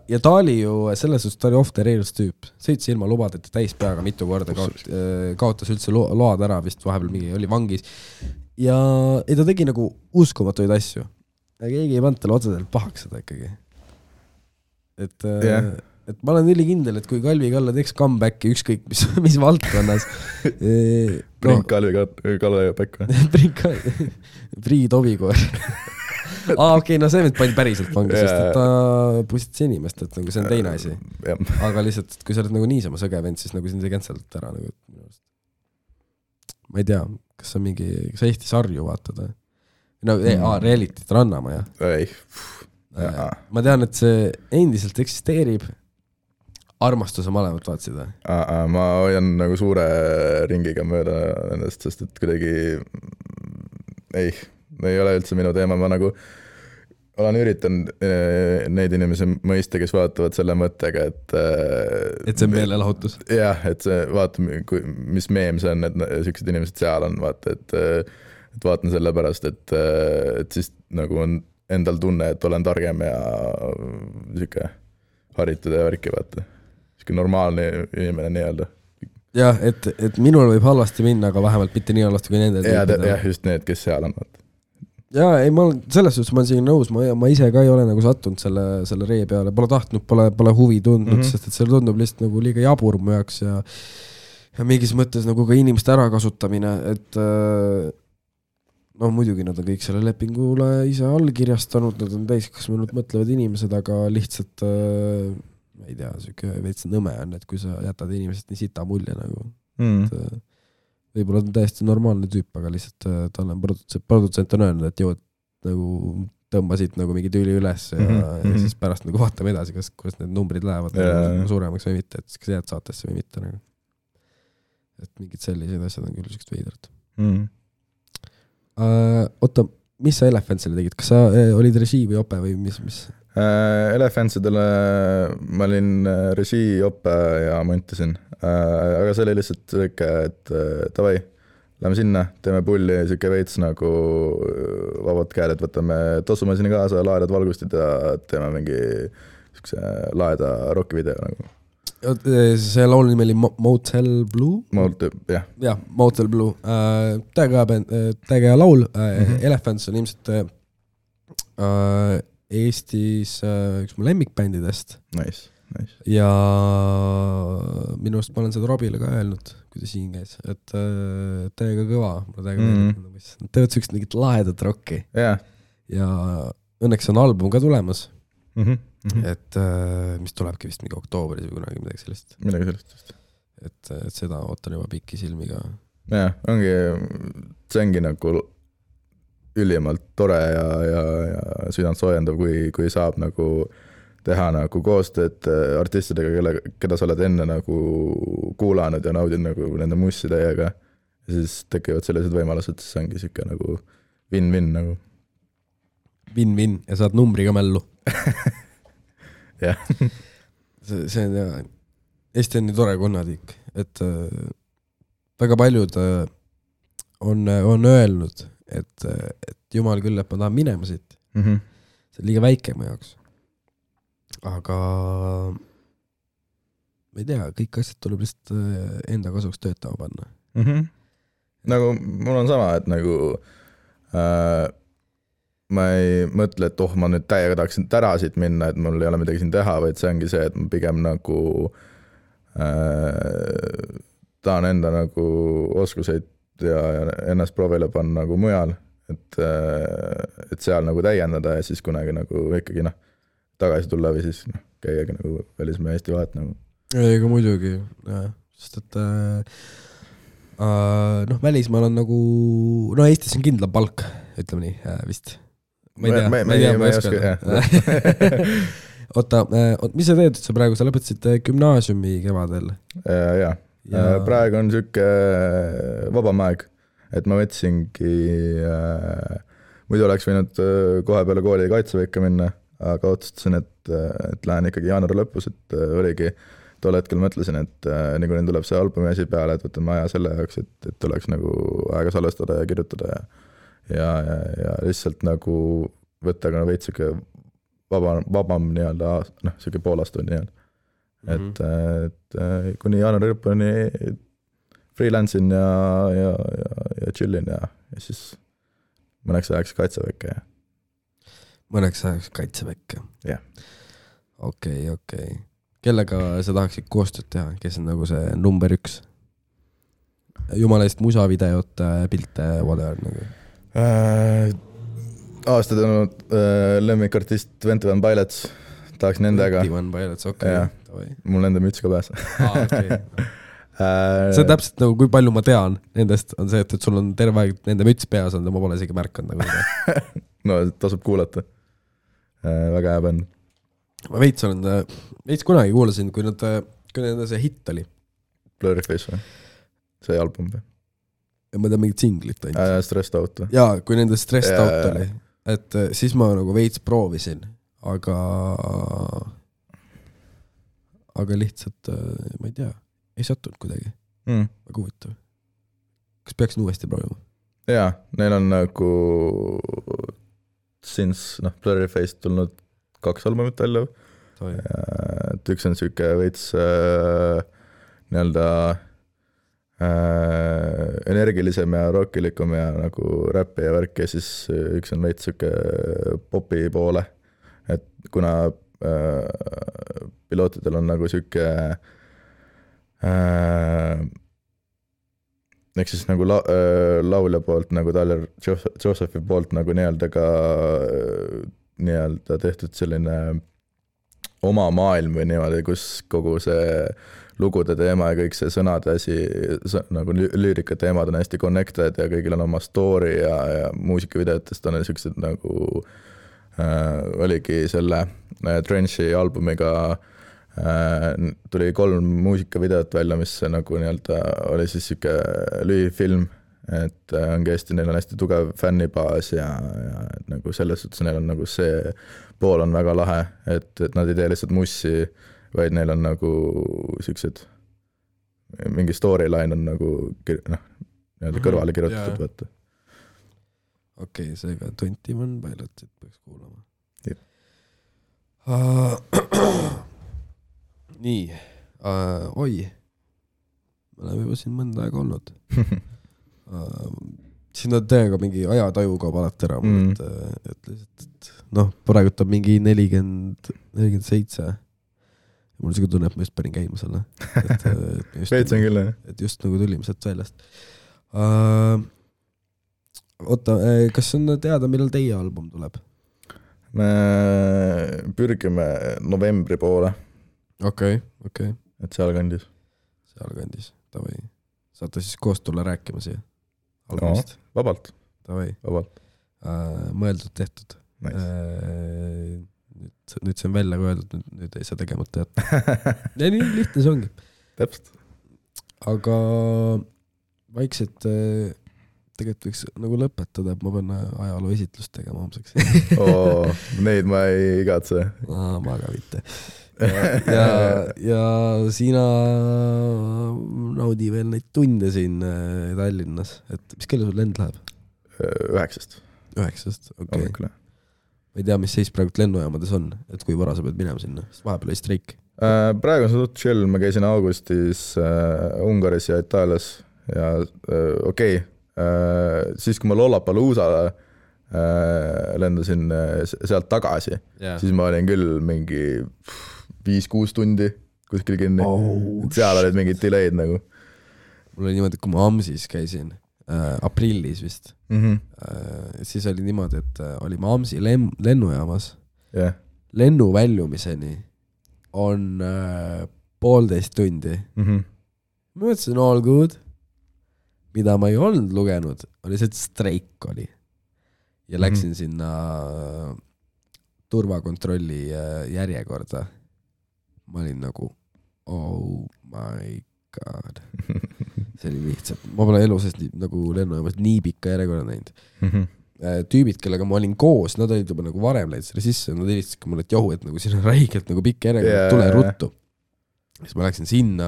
ja ta oli ju selles suhtes, ta oli off the rails tüüp, sõitis ilma lubadeta täis peaga mitu korda, kaot-, kaotas üldse lo- load ära vist vahepeal mingi, oli vangis. ja ei, ta tegi nagu uskumatuid asju. keegi ei pannud talle otseselt pahaks seda ikkagi. et yeah., et ma olen ülikindel, et kui Kalvi Kalle teeks comeback'i ükskõik mis, *laughs* mis valdkonnas. noh, Brink Kalvi Ka- Kalle Pekk või? Priit, Priit Ovikoor. *laughs* aa, okei no see vend pandi päriselt vangi sest et ta pussitas inimest, et nagu see on teine asi. jah, aga lihtsalt, et kui sa oled nagu niisama sõge vend, siis nagu sind ei cancel ita ära nagu minu arust. ma ei tea, kas sa mingi, kas sa Eesti sarju vaatad või? no mm., aa, reality't Rannamaja. ei, Jaa. ma tean, et see endiselt eksisteerib. armastuse malevat vaatasid või? ma hoian nagu suure ringiga mööda nendest, sest et kuidagi ei, ei ole üldse minu teema, ma nagu olen üritanud eh, neid inimesi mõista, kes vaatavad selle mõttega, et eh, et see on meelelahutus. jah, et see, vaata, mis meem see on, et n- siuksed inimesed seal on, vaata, et et vaatan sellepärast, et, et siis nagu on endal tunne, et olen targem ja sihuke haritud ja värki, vaata. sihuke normaalne inimene nii-öelda. jah, et, et minul võib halvasti minna, aga vähemalt mitte nii halvasti kui nendel jah, just need, kes seal on, vaata. Ja ei, ma olen selles suhtes, ma olen sinuga nõus, ma, ma ise ka ei ole nagu sattunud selle, selle ree peale, pole tahtnud, pole, pole huvi tundnud mm. -hmm. sest et see tundub lihtsalt nagu liiga jabur mu jaoks ja ja mingis mõttes nagu ka inimeste ärakasutamine, et äh, no muidugi nad on kõik selle lepingule ise allkirjastanud, nad on täiskasvanud mõtlevad inimesed, aga lihtsalt äh, ma ei tea, sihuke veits nõme on, et kui sa jätad inimesest nii sita mulje nagu Mm. Võib-olla ta on täiesti normaalne tüüp, aga lihtsalt äh, talle on produtsent, produtsent on öelnud, et et nagu tõmba siit nagu mingi tüli üles ja mm, -hmm. ja mhm. siis pärast nagu vaatame edasi, kas, kuidas need numbrid lähevad Jaa, jaa. nagu suuremaks või mitte, et kas jääd saatesse või mitte nagu. et mingid sellised asjad on küll siuksed veidrad Mm. uh,. oota, mis sa Elefantsile tegid, kas sa uh, olid režii või ope või mis, mis? Äh, Elefantsidele ma olin äh, režii-ope ja montasin, aga see oli lihtsalt sihuke, et äh, davai, lähme sinna, teeme pulli, sihuke veits nagu äh, vabad käed, et võtame tossumasina kaasa, laedad valgustid ja teeme mingi siukse laeda rokivideo nagu. see laulu nimi oli Mo- Motel Blue? mult, jah, jah, Motel Blue äh,, täiega äh,, täiega laul äh, mm. -hmm. Elephants on ilmselt äh, äh, Eestis äh, üks mu lemmikbändidest nice, nice. ja minu arust ma olen seda Robile ka öelnud, kui ta siin käis, et äh, täiega kõva, mulle täiega Mhm. meeldib mm, -hmm. nad teevad siukest mingit lahedat rokki jah, ja õnneks on album ka tulemas Mhm. et äh, mis tulebki vist mingi oktoobris või kunagi midagi sellist, midagi sellist vist. et, et seda ootan juba pikisilmiga jah, ongi, see ongi nagu ülimalt tore ja, ja, ja südantsoojendav, kui, kui saab nagu teha nagu koostööd äh, artistidega, kelle, keda sa oled enne nagu kuulanud ja naudid nagu nende mussi täiega. ja siis tekivad sellised võimalused, siis ongi sihuke nagu win-win nagu. win-win ja saad numbri ka mällu. *laughs* jah, see, see on hea. Eesti on nii tore konnatiik, et äh, väga paljud äh, on, on öelnud, et, et jumal küll, et ma tahan minema siit, Mhm. see on liiga väike mu jaoks. aga ma ei tea, kõik asjad tuleb lihtsalt äh, enda kasuks töötama panna. Mhm. nagu mul on sama, et nagu äh, ma ei mõtle, et oh, ma nüüd täiega tahaksin ära siit minna, et mul ei ole midagi siin teha, vaid see ongi see, et ma pigem nagu äh, tahan enda nagu oskuseid ja, ja ennast proovile panna nagu mujal, et, et seal nagu täiendada ja siis kunagi nagu ikkagi noh, tagasi tulla või siis noh, käiagi nagu välismaa Eesti vahet nagu. ei, ega muidugi, jah, sest et äh, äh, noh, välismaal on nagu, no Eestis on kindlam palk, ütleme nii äh, vist. ma ei tea, ma ei tea, ma ei oska öelda *laughs* oota, oot, mis sa teed üldse praegu, sa lõpetasid gümnaasiumi kevadel? jaa ja... ja., praegu on sihuke vabam aeg, et ma võtsingi äh,, muidu oleks võinud kohe peale kooli kaitseväkke minna, aga otsustasin, et, et lähen ikkagi jaanuari lõpus, et oligi tol hetkel mõtlesin, et äh, niikuinii tuleb see albumi asi peale, et võtame aja selle jaoks, et, et oleks nagu aega salvestada ja kirjutada ja ja, ja, ja lihtsalt nagu võtta ka veits sihuke vaba, vabam nii-öelda, noh, sihuke poolaastune nii-öelda mm. -hmm. et, et äh, kuni jaanuari lõpuni freelance in ja, ja, ja, ja chill in ja, ja siis mõneks ajaks kaitseväkke ja. mõneks ajaks kaitseväkke? jah. okei, okei. kellega sa tahaksid koostööd teha, kes on nagu see number üks? jumala eest musavideot, pilte, whatever nagu äh,? aastaid olnud äh, lemmikartist Twenty One Pilots, tahaks nendega. Twenty One Pilots, okei okay.. Mul nende müts ka peas ah, okay. Äh, see on täpselt nagu, kui palju ma tean nendest, on see, et, et sul on terve aeg nende müts peas olnud ja ma pole isegi märganud nagu *laughs* no tasub kuulata. Äh, väga hea bänd. ma veits olen, äh, veits kunagi kuulasin, kui nad, kui nende see hitt oli. Blurryface või? see album või? ma tean mingit singlit ainult äh,. Stressed Out või? jaa, kui nende Stressed yeah. Out oli, et siis ma nagu veits proovisin, aga aga lihtsalt ma ei tea ei sattunud kuidagi mm.. väga huvitav. kas peaksin uuesti proovima? jaa, neil on nagu since noh, Blurryface'ist tulnud kaks albumit välja. et üks on sihuke veits äh, nii-öelda äh, energilisem ja rockilikum ja nagu räppi ja värki ja siis üks on veits sihuke popi poole. et kuna äh, pilootidel on nagu sihuke äh, ehk siis nagu la-, äh, laulja poolt nagu Tyler Josephi poolt nagu nii-öelda ka äh, nii-öelda tehtud selline oma maailm või niimoodi, kus kogu see lugude teema ja kõik see sõnade asi, nagu lüürika teemad on hästi connected ja kõigil on oma story ja, ja muusikavideotest on siuksed nagu äh, oligi selle äh, Trench'i albumiga Äh, tuli kolm muusikavideot välja, mis nagu nii-öelda oli siis sihuke lühifilm, et äh, ongi hästi, neil on hästi tugev fännibaas ja, ja et nagu selles suhtes neil on nagu see pool on väga lahe, et, et nad ei tee lihtsalt mussi, vaid neil on nagu siuksed, mingi storyline on nagu noh, nii-öelda kõrvale mhm, kirjutatud, vaata. okei okay,, seega Twenty One Pilotit peaks kuulama. Uh, *clears throat* nii uh,, oi, me oleme juba siin mõnda aega olnud uh, *laughs* siin on täiega mingi ajataju kaob alati ära mm., et, et lihtsalt, et noh, praegult on mingi nelikümmend, nelikümmend seitse. mul on siuke tunne, et ma just panin käima selle. *laughs* veits on küll, jah. et just nagu tulime sealt väljast uh,. oota, kas on teada, millal teie album tuleb? me pürgime novembri poole okei okay,, okei okay.. et sealkandis. sealkandis, davai. saate siis koos tulla rääkima siia? no, vabalt. Davai. vabalt uh,. mõeldud-tehtud nice. uh,. nüüd, nüüd see on välja öeldud, nüüd, nüüd ei saa tegemata jätta *laughs* ja nii lihtne see ongi. täpselt. aga vaikselt uh, tegelikult võiks nagu lõpetada, et ma pean ajaloo esitlust tegema homseks *laughs* oo, neid ma ei igatse. ma ka mitte *laughs* ja, ja sina naudi veel neid tunde siin äh, Tallinnas, et mis kell sul lend läheb? üheksast. üheksast, okei okay.. ma ei tea, mis seis praegu lennujaamades on, et kui vara sa pead minema sinna, sest vahepeal oli streik. Äh, praegu on see suht chill, ma käisin augustis äh, Ungaris ja Itaalias ja äh, okei okay. äh,, siis kui ma Lollapaloozale äh, lendasin äh, sealt tagasi yeah., siis ma olin küll mingi pff, viis-kuus tundi kuskil kinni oh,. seal olid mingid delay'd nagu. mul oli niimoodi, et kui ma Amsis käisin äh,, aprillis vist Mhm. äh,, siis oli niimoodi, et äh, olime Amsi lenn-, lennujaamas, jah, lennu väljumiseni on äh, poolteist tundi. Mhm. ma mõtlesin all good. mida ma ei olnud lugenud, oli see, et streik oli. ja läksin mm -hmm. sinna äh, turvakontrolli äh, järjekorda. Ma olin nagu oh my god. see oli lihtsalt, ma pole elu sees nagu lennujaamas nii pikka järjekorda näinud. Äh, tüübid, kellega ma olin koos, nad olid juba nagu varem läinud sinna sisse, nad helistasid mulle, et johu, et nagu siin on räigelt nagu pikk järjekord yeah,, tule jaa, ruttu. siis ma läksin sinna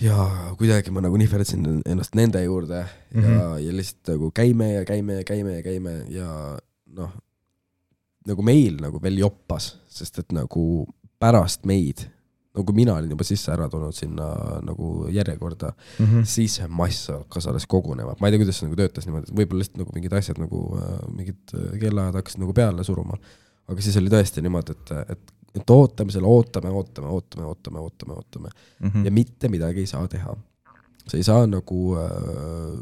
ja kuidagi ma nagu nihverdasin ennast nende juurde ja mm. -hmm. ja lihtsalt nagu käime ja käime ja käime ja käime ja noh, nagu meil nagu veel joppas, sest et nagu pärast meid, nagu mina olin juba sisse ära tulnud sinna nagu järjekorda Mhm. siis see mass hakkas alles kogunema, ma ei tea, kuidas see nagu töötas niimoodi, võib-olla lihtsalt nagu mingid asjad nagu äh, mingid äh, kellaajad hakkasid nagu peale suruma. aga siis oli tõesti niimoodi, et, et, et ootame selle, ootame, ootame, ootame, ootame, ootame, ootame Mhm. ja mitte midagi ei saa teha. sa ei saa nagu,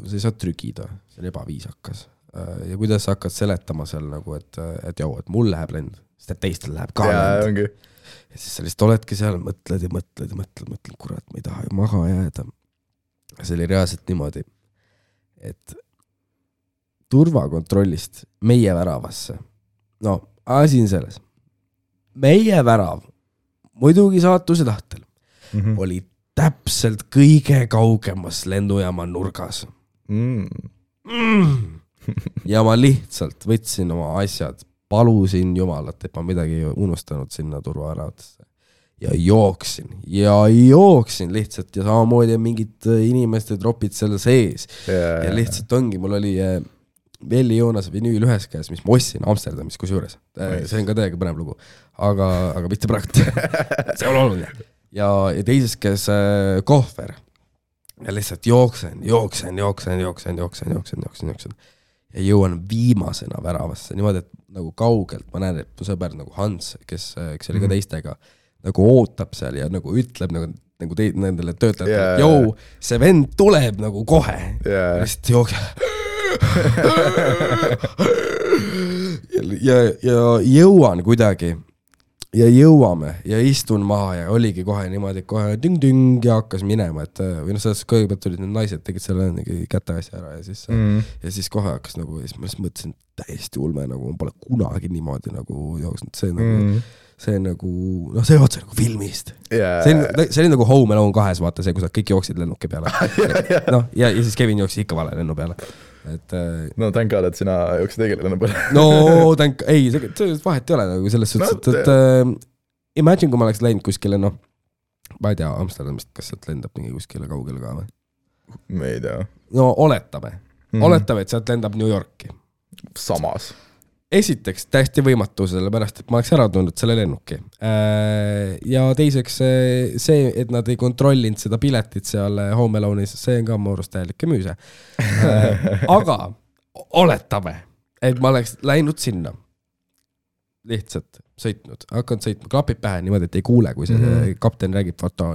sa ei saa trügida, see on ebaviisakas. ja kuidas sa hakkad seletama seal nagu, et, et joo, et mul läheb lend, sest et teistel läheb ka jaa, lend. Ja siis sa lihtsalt oledki seal, mõtled ja mõtled ja mõtled, mõtled, kurat, ma ei taha ju maha jääda. see oli reaalselt niimoodi, et turvakontrollist meie väravasse, no asi on selles, meie värav, muidugi saatuse tahtel, Mhm. oli täpselt kõige kaugemas lennujaama nurgas Mm. mm.. ja ma lihtsalt võtsin oma asjad, palusin Jumalat, et ma midagi unustanud sinna turvaväravatesse. ja jooksin ja jooksin lihtsalt ja samamoodi on mingid äh, inimeste tropid seal sees ja lihtsalt ongi, mul oli äh, Velli Joonase vinüül ühes käes, mis ma ostsin Amsterdamis kusjuures. see on ka täiega põnev lugu, aga, aga mitte praegu. *laughs* see on oluline. ja, ja teises käes äh, kohver. ja lihtsalt jooksen, jooksen, jooksen, jooksen, jooksen, jooksen, jooksen, jooksen. ja jõuan viimasena väravasse niimoodi, et nagu kaugelt ma näen, et mu sõber nagu Hans, kes, kes oli ka teistega, nagu ootab seal ja nagu ütleb nagu, nagu te, nendele töötajatele yeah., jõu, see vend tuleb nagu kohe Jaa. lihtsalt jookse. ja, *laughs* ja jõuan kuidagi ja jõuame ja istun maha ja oligi kohe niimoodi, et kohe ting-ting ja hakkas minema, et või noh, selles kõigepealt tulid need naised, tegid selle mingi käteasja ära ja siis mm., ja siis kohe hakkas nagu, siis ma lihtsalt mõtlesin, täiesti ulme nagu, ma pole kunagi niimoodi nagu jooksnud, see nagu mm., see nagu, noh, see otse nagu filmist jaa, see oli, see oli nagu Home Alone kahes, vaata see, kus nad kõik jooksid lennuki peale. *laughs* noh, ja, ja siis Kevin jooksis ikka vale lennu peale. Et äh, no thank god, et sina jooksid lennu peale. no tänk, ei, selles vahet ei ole nagu selles suhtes, No, et, et äh, imagine, kui ma oleks läinud kuskile, noh, ma ei tea, Amsterdamist, kas sealt lendab mingi kuskile kaugele ka või? ma ei tea no oletame mm. -hmm. oletame, et sealt lendab New Yorki. samas. Esiteks täiesti võimatu, sellepärast et ma oleks ära tundnud selle lennuki. ja teiseks see- et nad ei kontrollinud seda piletit seal Home Alone'is, see on ka mu arust täielik kemüüse. *laughs* aga oletame, et ma oleks läinud sinna, lihtsalt sõitnud, hakanud sõitma, klapid pähe niimoodi, et ei kuule, kui see mm -hmm. kapten räägib, vaata.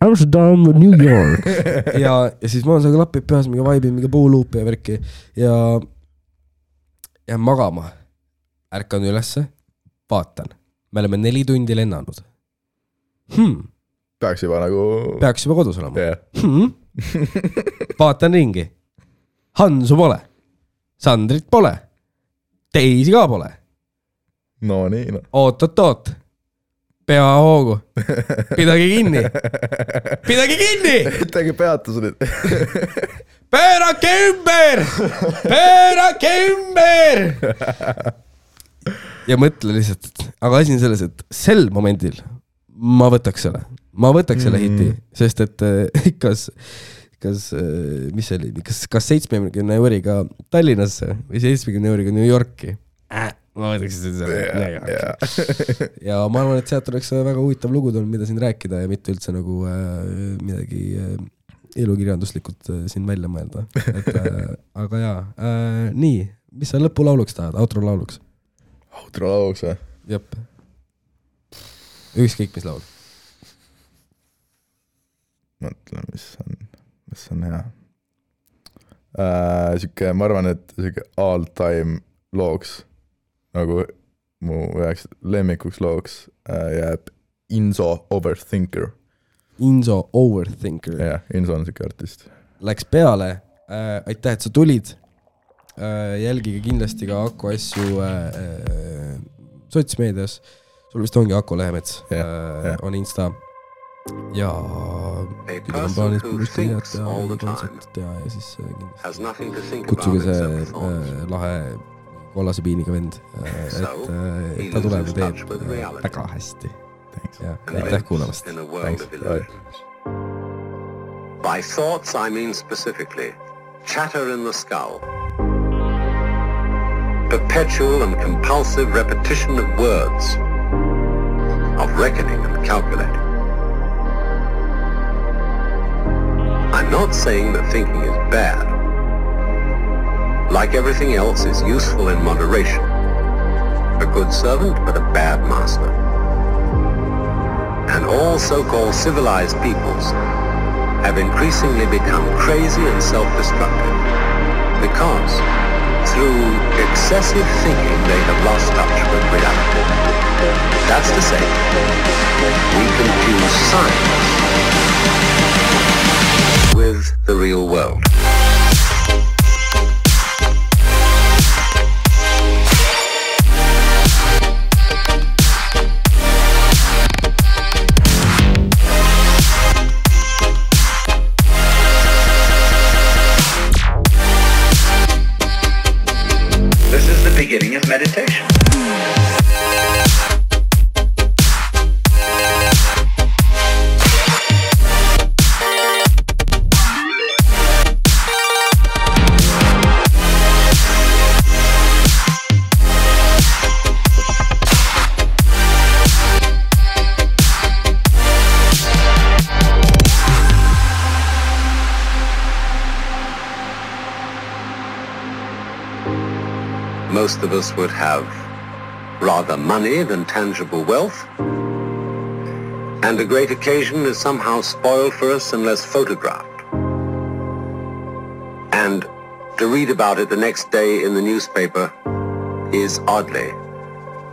Amsterdam, New York *laughs* ja, ja siis mul on seal klapid peas, mingi vibe'i, mingi puuluupi ja värki ja jään magama. ärkan ülesse, vaatan, me oleme neli tundi lennanud hmm,. peaks juba nagu. peaks juba kodus olema jah, hmm. *laughs* vaatan ringi, Hansu pole, Sandrit pole, teisi ka pole, no nii noh. oot-oot-oot, pea hoogu, pidage kinni, pidage kinni, tegi peatuse nüüd. Pöörake ümber, pöörake ümber. ja mõtle lihtsalt, aga asi on selles, et sel momendil ma võtaks selle, ma võtaks selle Mm. hiti, sest et eh, kas, kas, mis see oli, kas, kas seitsmekümne euriga Tallinnasse või seitsmekümne euriga New Yorki äh,? ma võtaksin selle New Yorki. ja ma arvan, et sealt oleks väga huvitav lugu tulnud, mida siin rääkida ja mitte üldse nagu äh, midagi äh, elukirjanduslikult äh, siin välja mõelda, et äh, *laughs* aga jaa äh,, nii, mis sa lõpulauluks tahad, outro lauluks? outro lauks või? jep. ükskõik mis laul. mõtlen, mis on, mis on hea äh,. sihuke, ma arvan, et sihuke all time looks nagu mu üheks lemmikuks looks äh, jääb Inso Overthinker. Inso Overthinker jah, Inso on sihuke artist. läks peale äh,, aitäh, et sa tulid äh,. jälgige kindlasti ka Aku asju äh, äh, sotsmeedias. sul vist ongi Aku Lehemets Jah, äh, jah. on Insta ja küll on plaanis teha ja kontserti teha ja siis äh, kindlasti kutsuge see äh, lahe kollase piiniga vend, et äh, ta tuleb ja teeb äh, väga hästi Thanks. ja And aitäh lives kuulamast. In a world Thanks. of illusions. By thoughts, I mean specifically chatter in the skull, perpetual and compulsive repetition of words, of reckoning and calculating. I'm not saying that thinking is bad. Like everything else, is useful in moderation. A good servant, but a bad master all so-called civilized peoples have increasingly become crazy and self-destructive because through excessive thinking they have lost touch with reality. That's to say, we confuse science with the real world. Of us would have rather money than tangible wealth. And a great occasion is somehow spoiled for us unless photographed. And to read about it the next day in the newspaper is oddly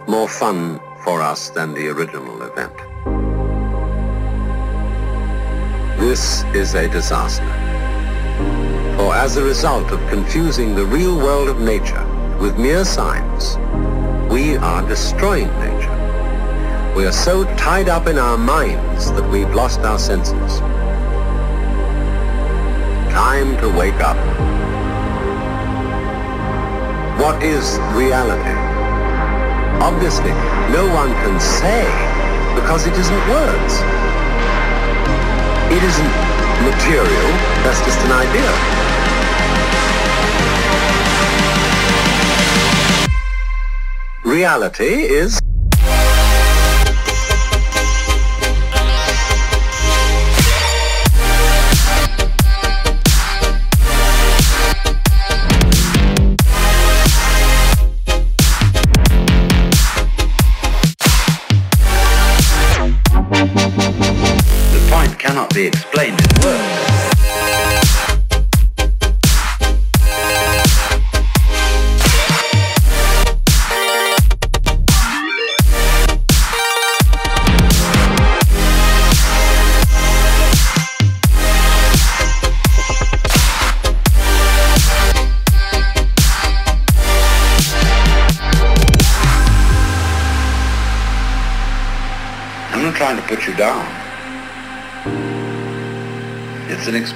more fun for us than the original event. This is a disaster. For as a result of confusing the real world of nature with mere science, we are destroying nature. We are so tied up in our minds that we've lost our senses. Time to wake up. What is reality? Obviously, no one can say because it isn't words. It isn't material, that's just an idea. Reality is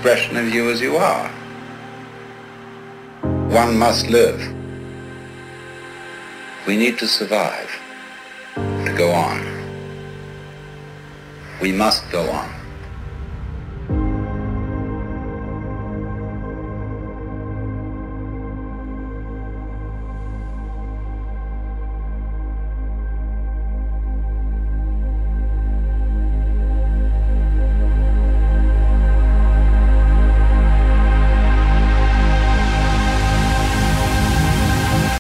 expression of you as you are. One must live. We need to survive, to go on. We must go on.